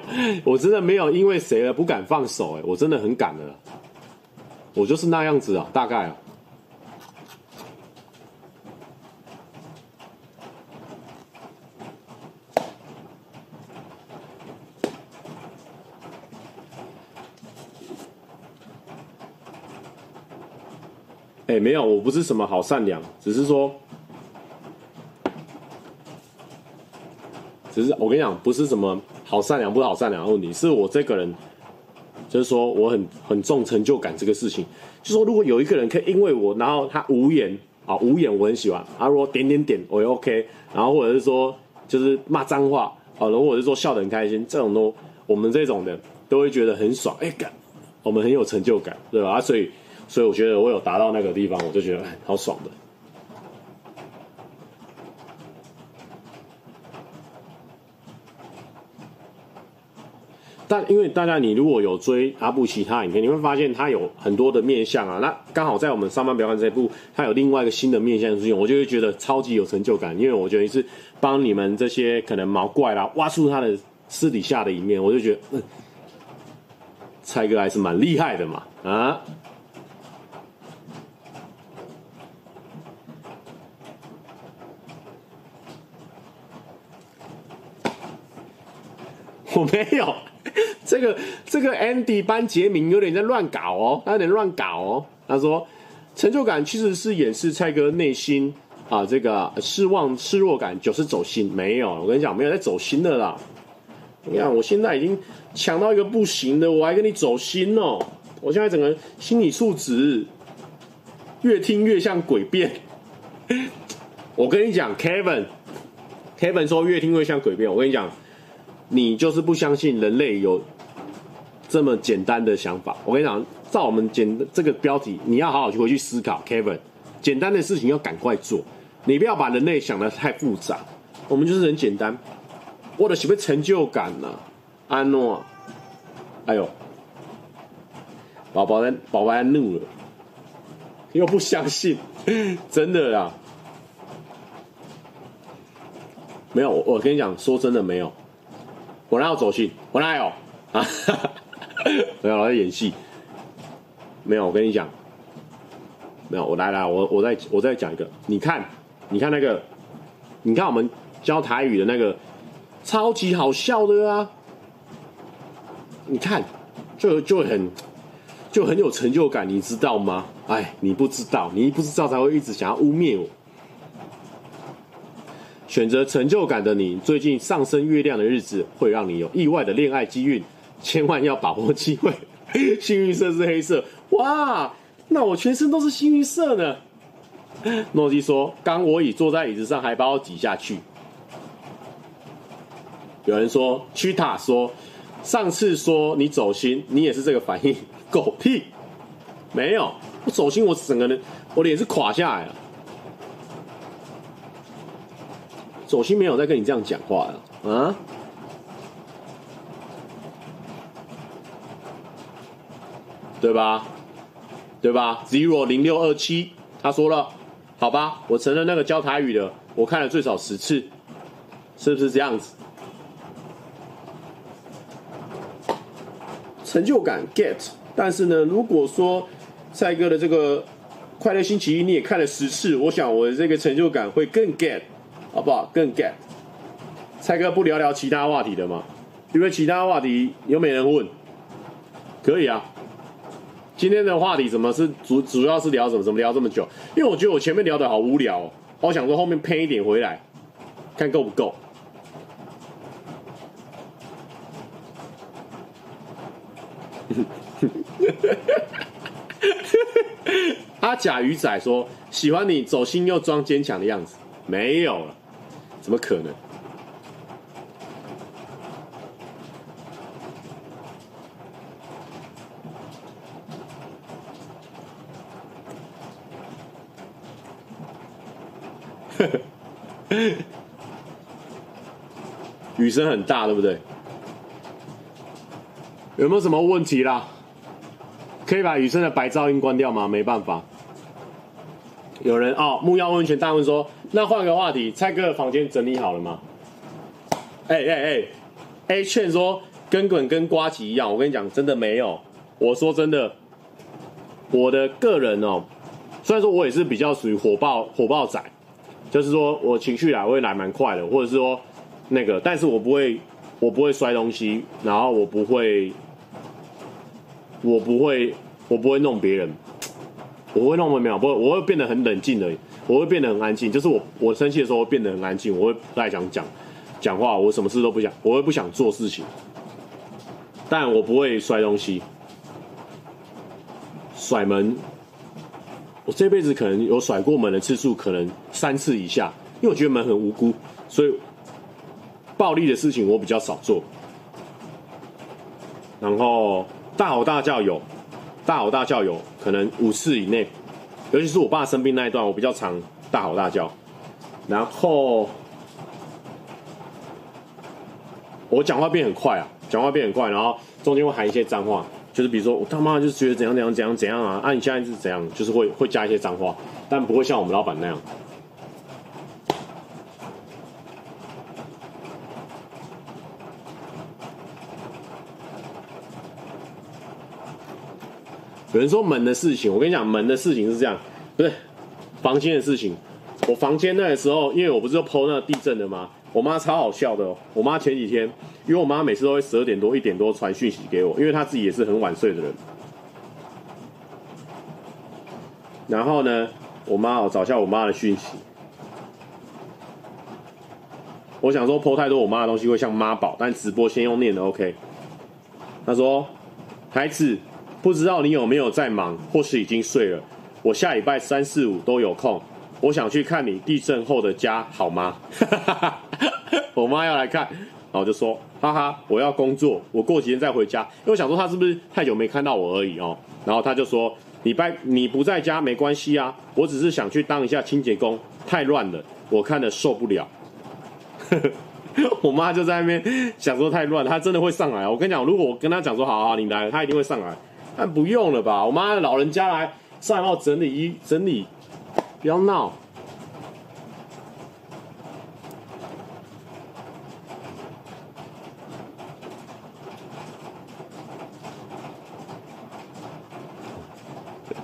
我真的没有因为谁而不敢放手，哎，我真的很敢的，我就是那样子啊，大概啊。哎，没有，我不是什么好善良，只是说，只是我跟你讲，不是什么好善良不好善良的问题，是我这个人，就是说我很很重成就感这个事情，就说如果有一个人可以因为我，然后他无言啊无言我很喜欢，啊如果点点点我也 OK，然后或者是说就是骂脏话啊，然后或者是说笑得很开心，这种都我们这种的都会觉得很爽，哎干，我们很有成就感，对吧？啊，所以。所以我觉得我有达到那个地方，我就觉得好爽的。但因为大家你如果有追阿布其他影片，你会发现他有很多的面相啊。那刚好在我们上班不要看这部，他有另外一个新的面相出现，我就会觉得超级有成就感。因为我觉得是帮你们这些可能毛怪啦，挖出他的私底下的一面，我就觉得，嗯，蔡哥还是蛮厉害的嘛，啊。我没有。这个这个 Andy 班杰明有点在乱搞哦，他有点乱搞哦。他说，成就感其实是掩饰蔡哥内心啊这个失望失落感，就是走心。没有，我跟你讲，没有在走心的啦。你看，我现在已经强到一个不行的，我还跟你走心哦。我现在整个心理素质越听越像诡辩。我跟你讲，Kevin，Kevin 说越听越像诡辩。我跟你讲。你就是不相信人类有这么简单的想法。我跟你讲，照我们简这个标题，你要好好去回去思考，Kevin。简单的事情要赶快做，你不要把人类想的太复杂。我们就是很简单，我的什么成就感呢、啊？安诺，哎呦，宝宝在宝宝在怒了，又不相信，真的啦，没有。我跟你讲，说真的没有。我哪有走心？我哪有啊？没有，我在演戏。没有，我跟你讲，没有。我来来，我我再我再讲一个。你看，你看那个，你看我们教台语的那个，超级好笑的啊！你看，就就很就很有成就感，你知道吗？哎，你不知道，你不知道才会一直想要污蔑我。选择成就感的你，最近上升月亮的日子会让你有意外的恋爱机运，千万要把握机会。幸运色是黑色，哇，那我全身都是幸运色呢。诺基说：“刚我已坐在椅子上，还把我挤下去。”有人说：“屈塔说，上次说你走心，你也是这个反应，狗屁，没有，我走心，我整个人，我脸是垮下来了。”走心没有在跟你这样讲话的啊，对吧？对吧？Zero 零六二七，他说了，好吧，我承认那个教台语的，我看了最少十次，是不是这样子？成就感 get，但是呢，如果说蔡哥的这个快乐星期一你也看了十次，我想我的这个成就感会更 get。好不好？更 get。蔡哥不聊聊其他话题的吗？因为其他话题又没人问。可以啊。今天的话题怎么是主主要是聊什么？怎么聊这么久？因为我觉得我前面聊的好无聊哦，我想说后面偏一点回来，看够不够。阿甲鱼仔说：“喜欢你走心又装坚强的样子。”没有了。怎么可能？雨声很大，对不对？有没有什么问题啦？可以把雨声的白噪音关掉吗？没办法。有人哦，木曜温泉大问说。那换个话题，蔡哥的房间整理好了吗？哎哎哎，A 劝说根本跟瓜吉一样，我跟你讲，真的没有。我说真的，我的个人哦，虽然说我也是比较属于火爆火爆仔，就是说我情绪来会来蛮快的，或者是说那个，但是我不会，我不会摔东西，然后我不会，我不会，我不会弄别人，我会弄没有，不会，我会变得很冷静的。我会变得很安静，就是我我生气的时候会变得很安静，我会不太想讲讲话，我什么事都不想，我会不想做事情，但我不会摔东西，甩门，我这辈子可能有甩过门的次数可能三次以下，因为我觉得门很无辜，所以暴力的事情我比较少做，然后大吼大叫有，大吼大叫有可能五次以内。尤其是我爸生病那一段，我比较常大吼大叫，然后我讲话变很快啊，讲话变很快，然后中间会喊一些脏话，就是比如说我他妈就是觉得怎样怎样怎样怎样啊，啊你现在是怎样，就是会会加一些脏话，但不会像我们老板那样。有人说门的事情，我跟你讲，门的事情是这样，不是房间的事情。我房间那个时候，因为我不是说 PO 那个地震的吗？我妈超好笑的。我妈前几天，因为我妈每次都会十二点多、一点多传讯息给我，因为她自己也是很晚睡的人。然后呢，我妈，我找一下我妈的讯息。我想说剖太多我妈的东西会像妈宝，但直播先用念的 OK。她说：“孩子，不知道你有没有在忙，或是已经睡了？我下礼拜三四五都有空。”我想去看你地震后的家，好吗？我妈要来看，然后就说，哈哈，我要工作，我过几天再回家。因为我想说她是不是太久没看到我而已哦。然后她就说，礼拜你不在家没关系啊，我只是想去当一下清洁工，太乱了，我看得受不了。我妈就在那边想说太乱，她真的会上来。我跟你讲，如果我跟她讲说，好好，你来，她一定会上来。但不用了吧？我妈老人家来上来帮我整理衣整理。不要闹！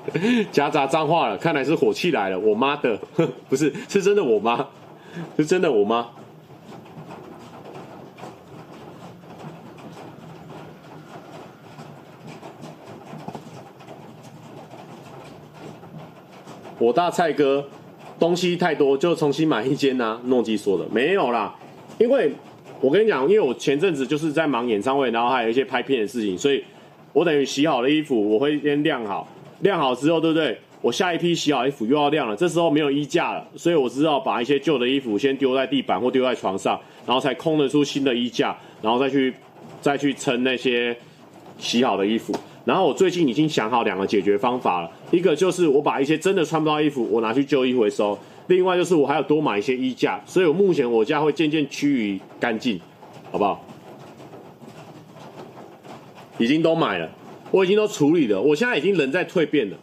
夹杂脏话了，看来是火气来了。我妈的，不是，是真的我妈，是真的我妈。我大蔡哥，东西太多就重新买一间呐、啊。诺基说的没有啦，因为我跟你讲，因为我前阵子就是在忙演唱会，然后还有一些拍片的事情，所以我等于洗好了衣服我会先晾好，晾好之后，对不对？我下一批洗好衣服又要晾了，这时候没有衣架了，所以我只好把一些旧的衣服先丢在地板或丢在床上，然后才空得出新的衣架，然后再去再去撑那些洗好的衣服。然后我最近已经想好两个解决方法了，一个就是我把一些真的穿不到衣服，我拿去旧衣回收；另外就是我还要多买一些衣架，所以我目前我家会渐渐趋于干净，好不好？已经都买了，我已经都处理了，我现在已经人在蜕变了。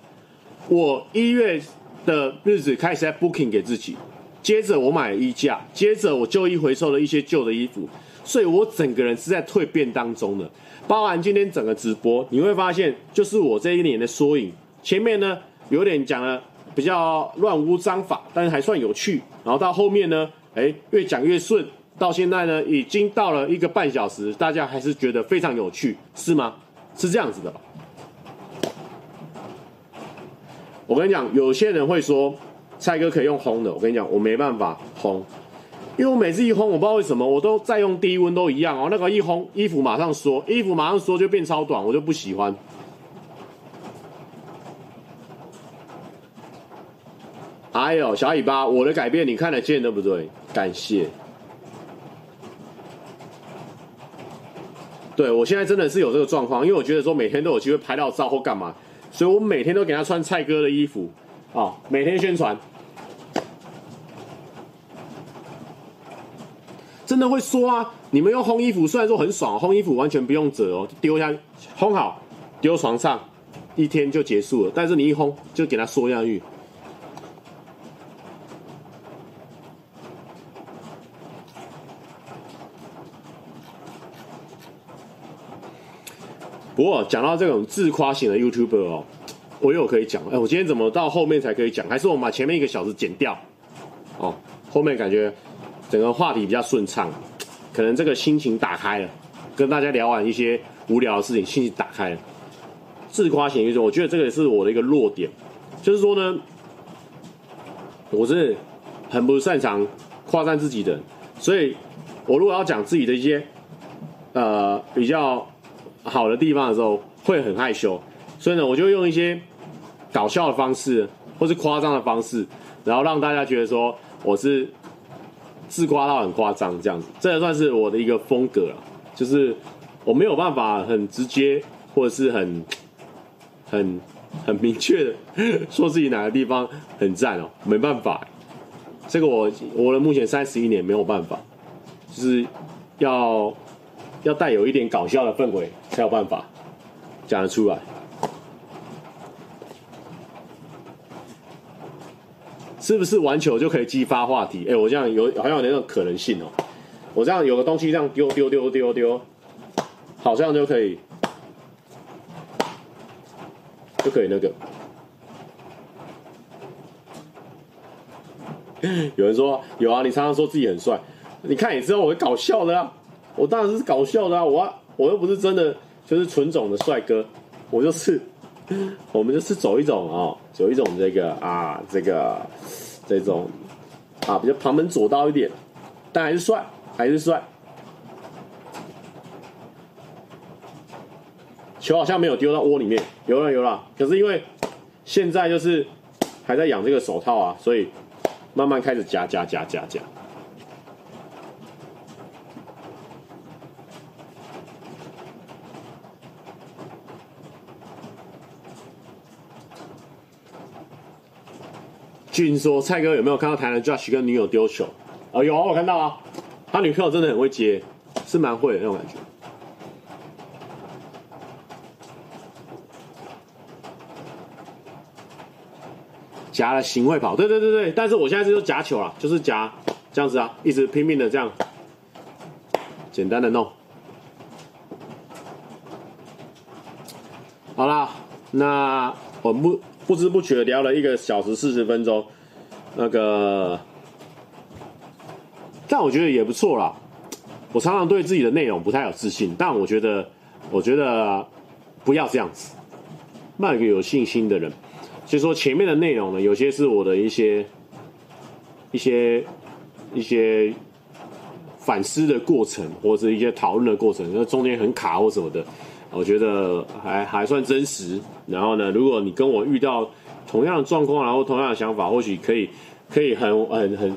我一月的日子开始在 booking 给自己，接着我买了衣架，接着我旧衣回收了一些旧的衣服，所以我整个人是在蜕变当中的。包含今天整个直播，你会发现就是我这一年的缩影。前面呢有点讲了比较乱无章法，但是还算有趣。然后到后面呢，哎，越讲越顺。到现在呢，已经到了一个半小时，大家还是觉得非常有趣，是吗？是这样子的吧？我跟你讲，有些人会说蔡哥可以用烘的，我跟你讲，我没办法烘。因为我每次一烘，我不知道为什么，我都再用低温都一样哦。那个一烘，衣服马上缩，衣服马上缩就变超短，我就不喜欢。哎呦，小尾巴，我的改变你看得见对不对？感谢。对，我现在真的是有这个状况，因为我觉得说每天都有机会拍到照或干嘛，所以我每天都给他穿蔡哥的衣服，哦，每天宣传。真的会说啊！你们用烘衣服，虽然说很爽，烘衣服完全不用折哦，丢下去烘好，丢床上，一天就结束了。但是你一烘，就给它缩下去。不过讲到这种自夸型的 YouTuber 哦，我又可以讲。哎，我今天怎么到后面才可以讲？还是我们把前面一个小时剪掉？哦，后面感觉。整个话题比较顺畅，可能这个心情打开了，跟大家聊完一些无聊的事情，心情打开了。自夸型就是，我觉得这个也是我的一个弱点，就是说呢，我是很不擅长夸赞自己的，所以我如果要讲自己的一些呃比较好的地方的时候，会很害羞，所以呢，我就用一些搞笑的方式，或是夸张的方式，然后让大家觉得说我是。自夸到很夸张，这样子，这也算是我的一个风格了。就是我没有办法很直接，或者是很很很明确的说自己哪个地方很赞哦，没办法。这个我我的目前三十一年没有办法，就是要要带有一点搞笑的氛围才有办法讲得出来。是不是玩球就可以激发话题？哎、我这样有好像有那种可能性哦、我这样有个东西这样丢丢丢丢丢，好像就可以，就可以那个。有人说有啊，你常常说自己很帅，你看也知道我会搞笑的啊，我当然是搞笑的啊，我我又不是真的就是纯种的帅哥，我就是 我们就是走一种哦，走一种这个啊这个这种啊比较旁门左道一点，但还是帅，还是帅。球好像没有丢到窝里面，有了有了，可是因为现在就是还在养这个手套啊，所以慢慢开始夹夹夹夹夹。俊说：“蔡哥有没有看到台南 Josh 跟女友丢球？哦，有啊，我看到啊，他女朋友真的很会接，是蛮会的那种感觉。”夹了行会跑，对对对对，但是我现在就是夹球了，就是夹这样子啊，一直拼命的这样，简单的弄。好啦，那我不不知不觉聊了一个小时四十分钟，那个，但我觉得也不错啦。我常常对自己的内容不太有自信，但我觉得，我觉得不要这样子，卖给有信心的人。所以说前面的内容呢，有些是我的一些、一些、一些反思的过程，或者一些讨论的过程，那中间很卡或什么的，我觉得还还算真实。然后呢，如果你跟我遇到同样的状况，然后同样的想法，或许可以可以很很很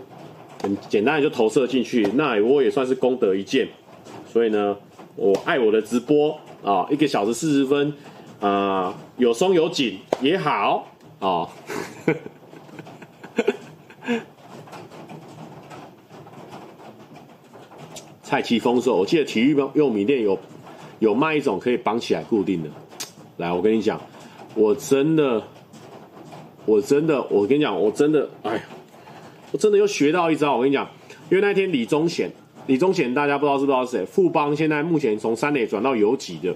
很简单的就投射进去，那我也算是功德一件。所以呢，我爱我的直播啊，一个小时四十分啊，有松有紧也好。哦，蔡奇峰说：“我记得体育用品店有有卖一种可以绑起来固定的。来，我跟你讲，我真的，我真的，我跟你讲，我真的，哎呀，我真的又学到一招。我跟你讲，因为那天李宗贤，李宗贤大家不知道是不知道谁？富邦现在目前从三垒转到游击的。”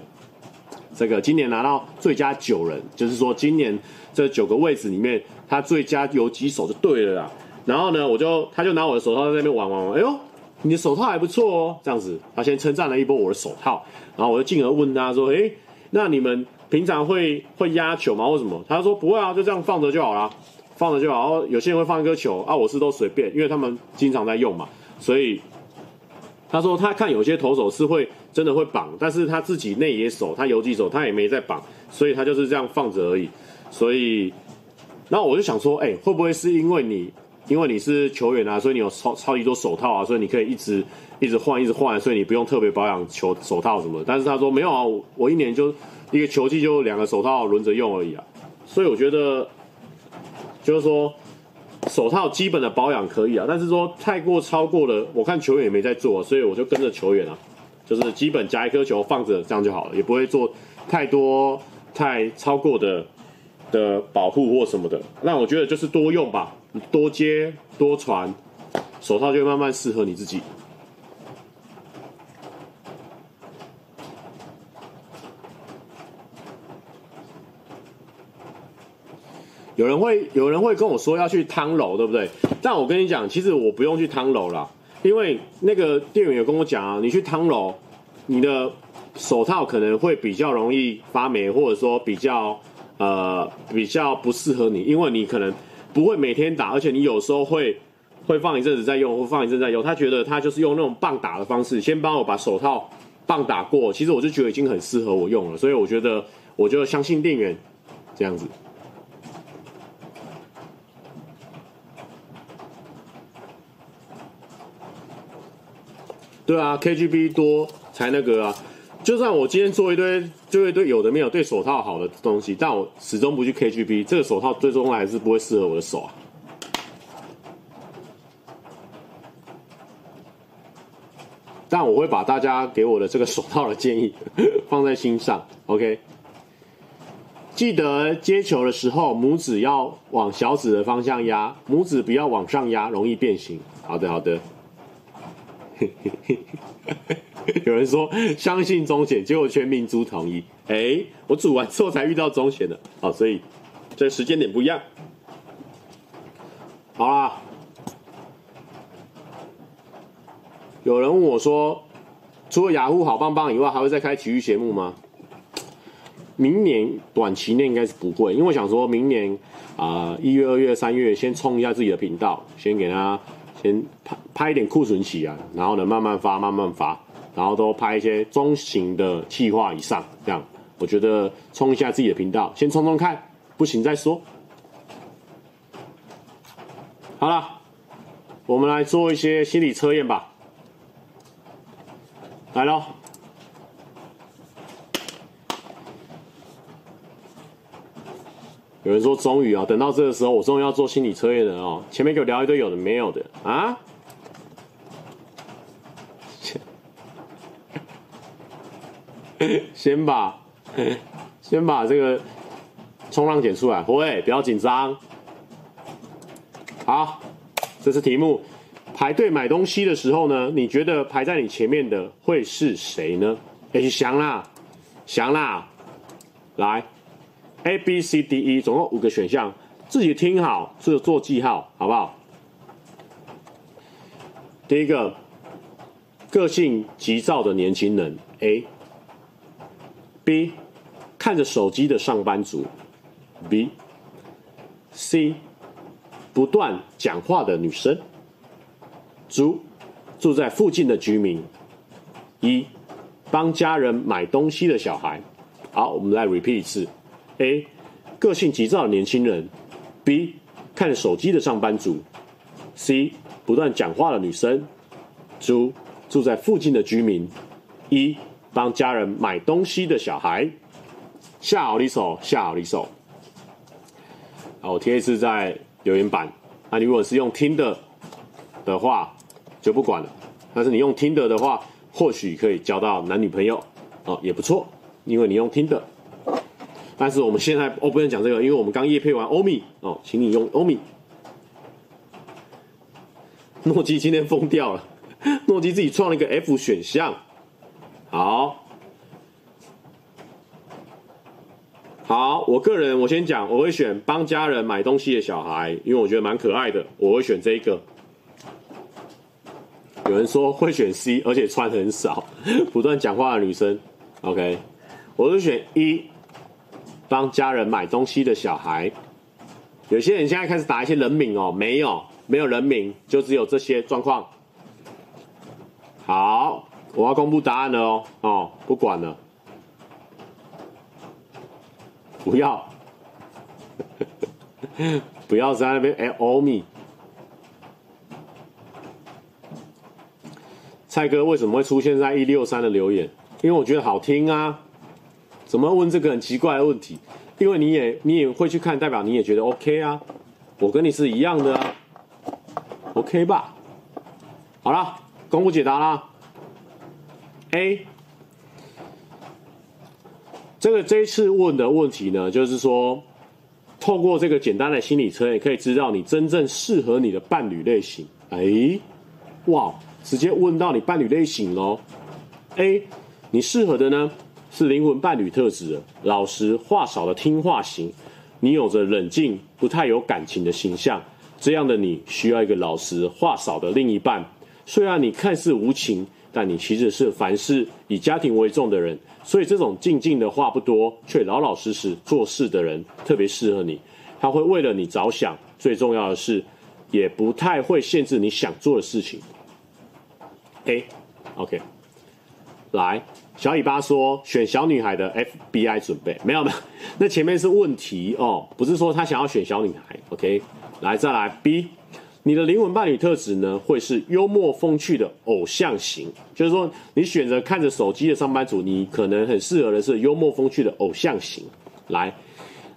这个今年拿到最佳九人，就是说今年这九个位置里面，他最佳游击手就对了啦。然后呢，我就他就拿我的手套在那边玩玩玩，哎呦，你的手套还不错哦，这样子，他先称赞了一波我的手套，然后我就进而问他说，哎，那你们平常会会压球吗？为什么？他说不会啊，就这样放着就好啦，放着就好。然后有些人会放一颗球啊，我是都随便，因为他们经常在用嘛，所以他说他看有些投手是会。真的会绑，但是他自己内野手，他游击手，他也没在绑，所以他就是这样放着而已。所以，那我就想说，哎、会不会是因为你，因为你是球员啊，所以你有超超级多手套啊，所以你可以一直一直换，一直换，所以你不用特别保养球手套什么。但是他说没有啊，我一年就一个球季就两个手套轮着用而已啊。所以我觉得，就是说手套基本的保养可以啊，但是说太过超过了，我看球员也没在做，所以我就跟着球员啊。就是基本夹一颗球放着，这样就好了，也不会做太多太超过的的保护或什么的。那我觉得就是多用吧，多接多传，手套就会慢慢适合你自己。有人会有人会跟我说要去汤楼，对不对？但我跟你讲，其实我不用去汤楼了。因为那个店员有跟我讲啊，你去汤楼，你的手套可能会比较容易发霉，或者说比较呃比较不适合你，因为你可能不会每天打，而且你有时候会会放一阵子再用，或放一阵再用。他觉得他就是用那种棒打的方式，先帮我把手套棒打过，其实我就觉得已经很适合我用了，所以我觉得我就相信店员这样子。对啊，KGB 多才那个啊！就算我今天做一堆，就一堆有的没有对手套好的东西，但我始终不去 KGB，这个手套最终还是不会适合我的手啊。但我会把大家给我的这个手套的建议 放在心上，OK？记得接球的时候，拇指要往小指的方向压，拇指不要往上压，容易变形。好的，好的。有人说相信宗贤，结果全民族统一。哎，我组完之后才遇到宗贤的，好，所以这时间点不一样。好啦，有人问我说，除了雅虎好棒棒以外，还会再开体育节目吗？明年短期内应该是不会，因为我想说明年啊一月、二月、三月先冲一下自己的频道，先给他先拍拍一点库存起啊，然后呢慢慢发，慢慢发，然后都拍一些中型的企划以上，这样我觉得冲一下自己的频道，先冲冲看，不行再说。好了，我们来做一些心理测验吧。来喽！有人说终于啊，等到这个时候，我终于要做心理测验了哦。前面给我聊一堆有的没有的啊。先把 先把这个冲浪剪出来，喂，不要紧张。好，这是题目。排队买东西的时候呢，你觉得排在你前面的会是谁呢？哎，想啦，想啦，来，A B C D E，总共五个选项，自己听好，自己做记号，好不好？第一个，个性急躁的年轻人，A，B，看着手机的上班族，B，C，不断讲话的女生。住住在附近的居民，一帮家人买东西的小孩。好，我们来 repeat 一次：A 个性急躁的年轻人；B 看手机的上班族；C 不断讲话的女生；住住在附近的居民；一帮家人买东西的小孩。下好离手，下好离手。好，我贴一次在留言板。那你如果是用听的的话，就不管了，但是你用听的的话，或许可以交到男女朋友哦，也不错，因为你用听的。但是我们现在哦不能讲这个，因为我们刚业配完欧米哦，请你用欧米。诺基今天疯掉了，诺基自己创了一个 F 选项。好，好，我个人我先讲，我会选帮家人买东西的小孩，因为我觉得蛮可爱的，我会选这个。有人说会选 C，而且穿很少，不断讲话的女生。OK，我是选一，帮家人买东西的小孩。有些人现在开始打一些人名哦，没有，没有人名，就只有这些状况。好，我要公布答案了哦，哦，不管了，不要，不要在那边哎，欧米。蔡哥为什么会出现在一六三的留言？因为我觉得好听啊！怎么问这个很奇怪的问题？因为你也你也会去看，代表你也觉得 OK 啊！我跟你是一样的啊，OK 吧？好了，公布解答啦。A，这个这一次问的问题呢，就是说，透过这个简单的心理测验，可以知道你真正适合你的伴侣类型。哎，哇！直接问到你伴侣类型喽。A，你适合的呢是灵魂伴侣特质，老实话少的听话型。你有着冷静、不太有感情的形象，这样的你需要一个老实话少的另一半。虽然你看似无情，但你其实是凡事以家庭为重的人。所以这种静静的话不多却老老实实做事的人特别适合你。他会为了你着想，最重要的是，也不太会限制你想做的事情。A，OK，来，小尾巴说选小女孩的 FBI 准备没有没有，那前面是问题哦，不是说他想要选小女孩。OK，来再来 B，你的灵魂伴侣特质呢会是幽默风趣的偶像型，就是说你选择看着手机的上班族，你可能很适合的是幽默风趣的偶像型。来，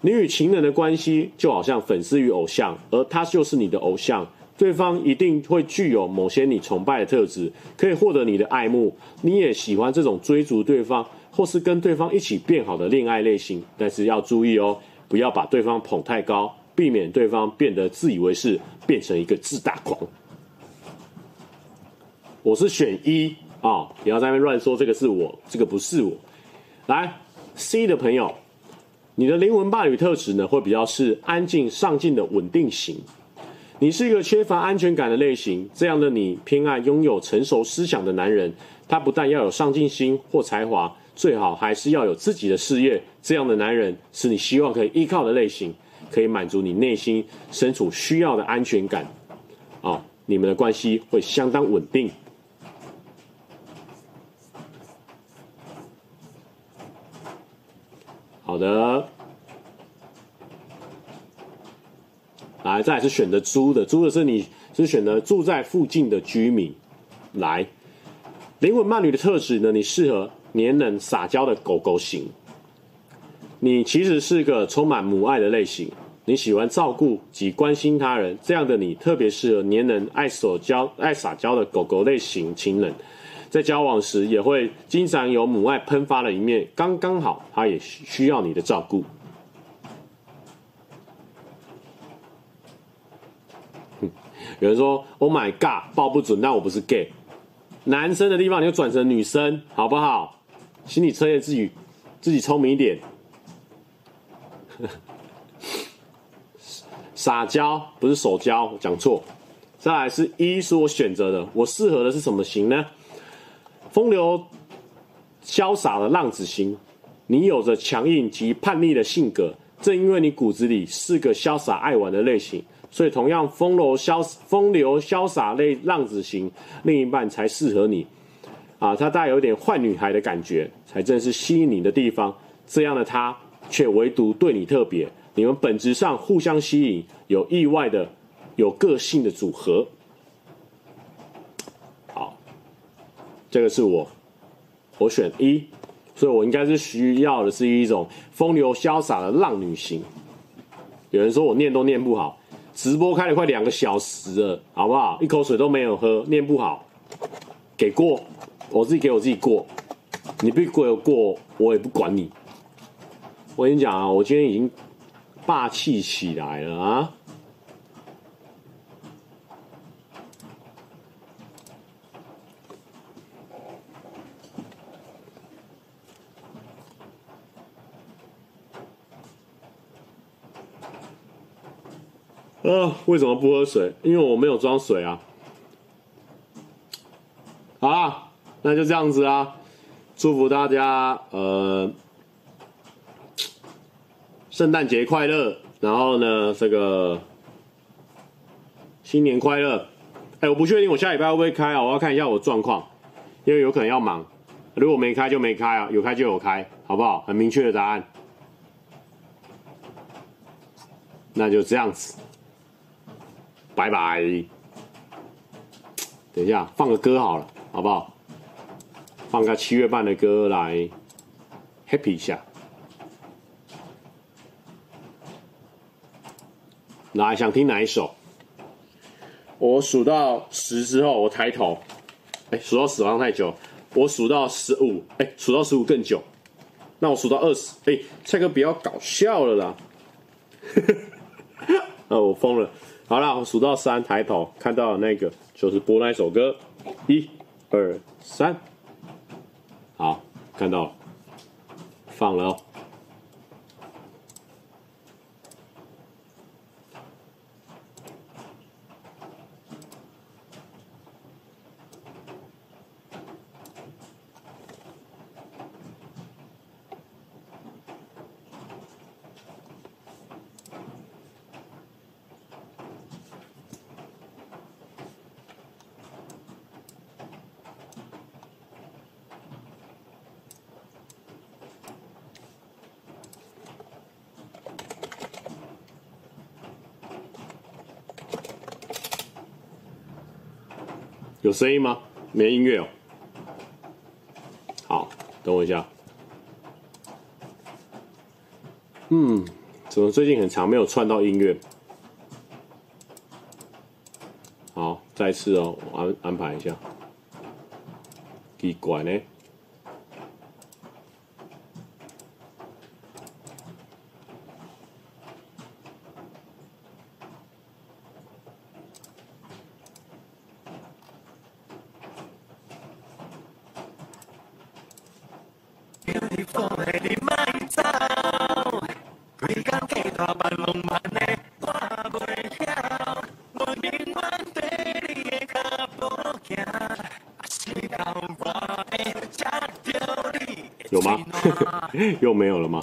你与情人的关系就好像粉丝与偶像，而他就是你的偶像。对方一定会具有某些你崇拜的特质，可以获得你的爱慕。你也喜欢这种追逐对方，或是跟对方一起变好的恋爱类型。但是要注意哦，不要把对方捧太高，避免对方变得自以为是，变成一个自大狂。我是选一啊、不要在那边乱说，这个是我，这个不是我。来，C 的朋友，你的灵魂伴侣特质呢，会比较是安静上进的稳定型。你是一个缺乏安全感的类型，这样的你偏爱拥有成熟思想的男人。他不但要有上进心或才华，最好还是要有自己的事业。这样的男人是你希望可以依靠的类型，可以满足你内心深处需要的安全感。哦，你们的关系会相当稳定。好的。来，再是选择租的，租的是你是选择住在附近的居民。来，灵魂伴侣的特质呢？你适合黏人撒娇的狗狗型。你其实是个充满母爱的类型，你喜欢照顾及关心他人，这样的你特别适合黏人、爱撒娇、爱撒娇的狗狗类型情人。在交往时也会经常有母爱喷发的一面，刚刚好，他也需要你的照顾。有人说：“Oh my god，报不准，那我不是 gay。男生的地方你就转成女生，好不好？心理测验自己，自己聪明一点。撒娇不是手交，讲错。再来是一是我选择的，我适合的是什么型呢？风流潇洒的浪子型。你有着强硬及叛逆的性格，正因为你骨子里是个潇洒爱玩的类型。”所以，同样风流潇风流潇洒类浪子型另一半才适合你啊！他带有点坏女孩的感觉，才正是吸引你的地方。这样的他，却唯独对你特别。你们本质上互相吸引，有意外的、有个性的组合。好，这个是我，我选一，所以我应该是需要的是一种风流潇洒的浪女型。有人说我念都念不好。直播开了快两个小时了，好不好？一口水都没有喝，念不好，给过，我自己给我自己过，你不给我过，我也不管你。我跟你讲啊，我今天已经霸气起来了啊！呃，为什么不喝水？因为我没有装水啊。好啦，那就这样子啊。祝福大家，呃，圣诞节快乐。然后呢，这个新年快乐。哎，我不确定我下礼拜会不会开啊？我要看一下我状况，因为有可能要忙。如果没开就没开啊，有开就有开，好不好？很明确的答案。那就这样子。拜拜。等一下，放个歌好了，好不好？放个七月半的歌来 happy 一下。来，想听哪一首？我数到十之后，我抬头。哎，数到十好像太久。我数到十五，哎，数到十五更久。那我数到二十，哎，蔡哥不要搞笑了啦。啊，我疯了。好了，我数到三，抬头看到那个就是播那首歌，一、二、三，好，看到了，放了哦。声音吗？没音乐哦。好，等我一下。嗯，怎么最近很长没有串到音乐？好，再次哦，我安安排一下。奇怪呢。又没有了吗？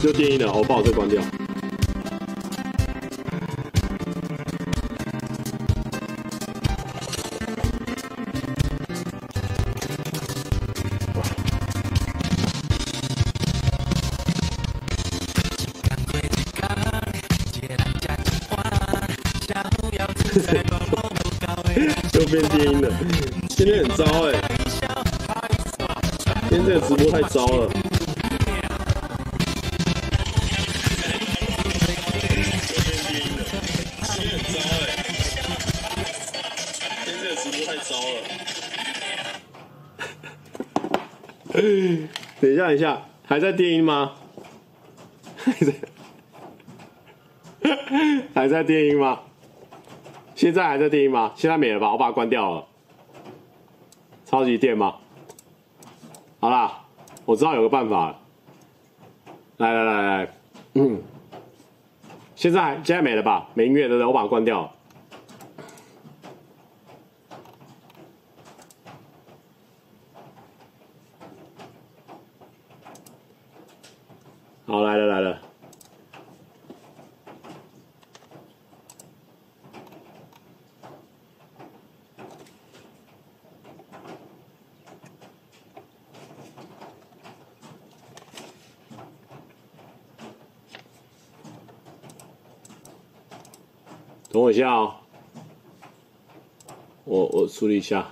就电音了，我把我这关掉。今天这个直播太糟了。等一下，等一下，还在电音吗？还在，还在电音吗？现在还在电音吗？现在没了吧？我把它关掉了。超级电吗？我知道有个办法。来来来来，嗯，现在现在没了吧？没音乐的？我把它关掉。好，来了来了。等我一下哦，我我处理一下。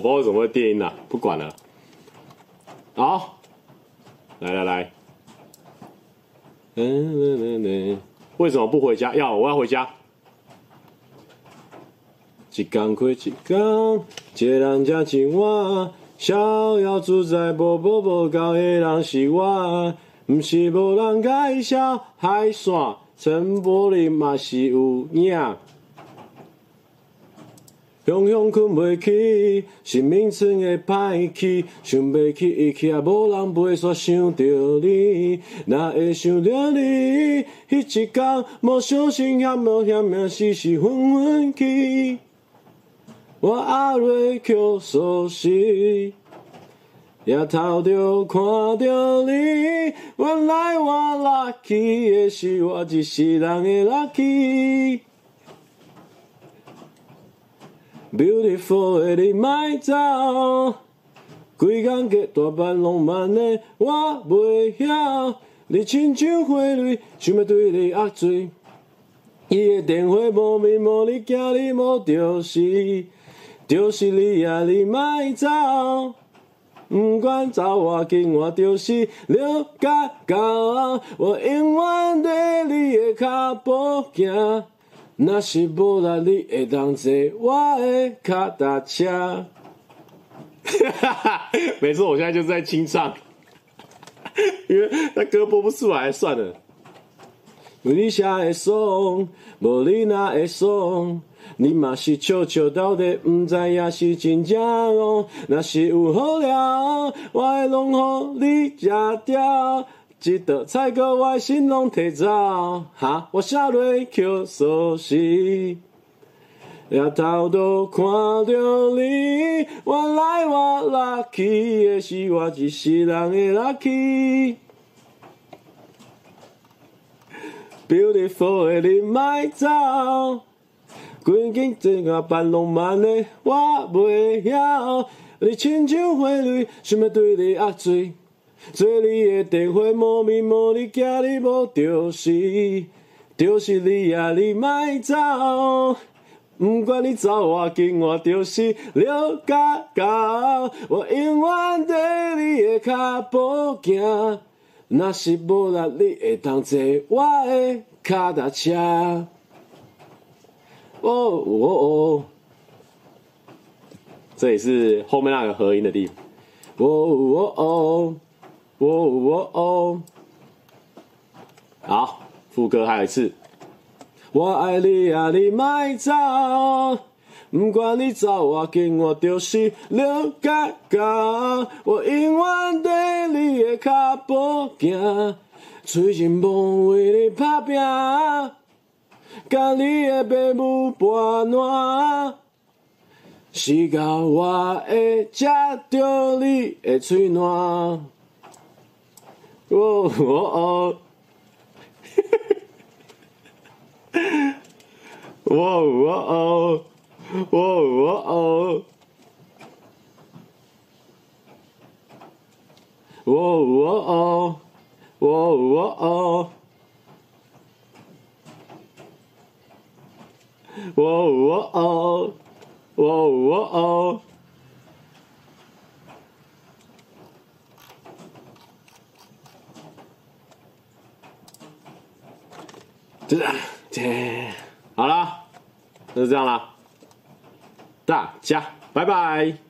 我不知道为什么会电音啊，不管了。好，来来来，嗯嗯嗯嗯，为什么不回家？要我要回家。一天过一天，一个人吃青蛙，逍遥自在，无无无交的人是我，不是无人介绍，海线，陈柏霖嘛是有影。雄雄困袂去，生命剩个歹去，想要起伊起啊，无人陪煞想着你，哪会想着你？迄一天，无小心险无险命，死死昏昏去。我阿瑞扣锁匙，也偷着看着你。原来我 lucky 的是我一世人的 lucky。Beautiful 的你莫走，规工计大半浪漫的我袂晓。你亲像花蕊，想要对你压水。伊的电话无名无利，惊你无着是，就是你啊！你莫走，不管走偌近，我就是六角高。我永远对你的脚步行。若是无啦，你会当坐我的脚踏车。哈哈哈，没错，我现在就是在清唱，因为那歌播不出来，算了。为你写的歌无你哪会爽？你嘛是笑笑到底，毋知影是真正哦。若是有好料，我会拢予你食掉。一道菜阁我心拢提走，哈！我写落扣锁匙，也偷偷看着你。原来我 lucky 的是我一世人的 lucky。Beautiful 的你莫走，规间这个扮浪漫的我袂晓，你亲像花蕊，想要对你压水。做你的电话，无名无利，惊你无着是，就是你啊！你莫走，不管你走偌近，我就是六角高。我永远在你的脚步行，若是无力，你会当坐我的脚踏车。哦哦哦，这里是后面那个合音的地方。哦哦哦。哦哦哦，好，副歌还有一次。我爱你啊，你莫走，不管你走我紧，我就是刘家家。我永远对你的脚步行，嘴唇无为你打拼，甲你的父母搬烂，是到我会食着你的嘴暖。哦哦哦。哇哇哦，哇哇哦，哇哇哦，哇哇哦，哇哇哦，哇哇哦，就这样，好了。就这样啦，大家拜拜。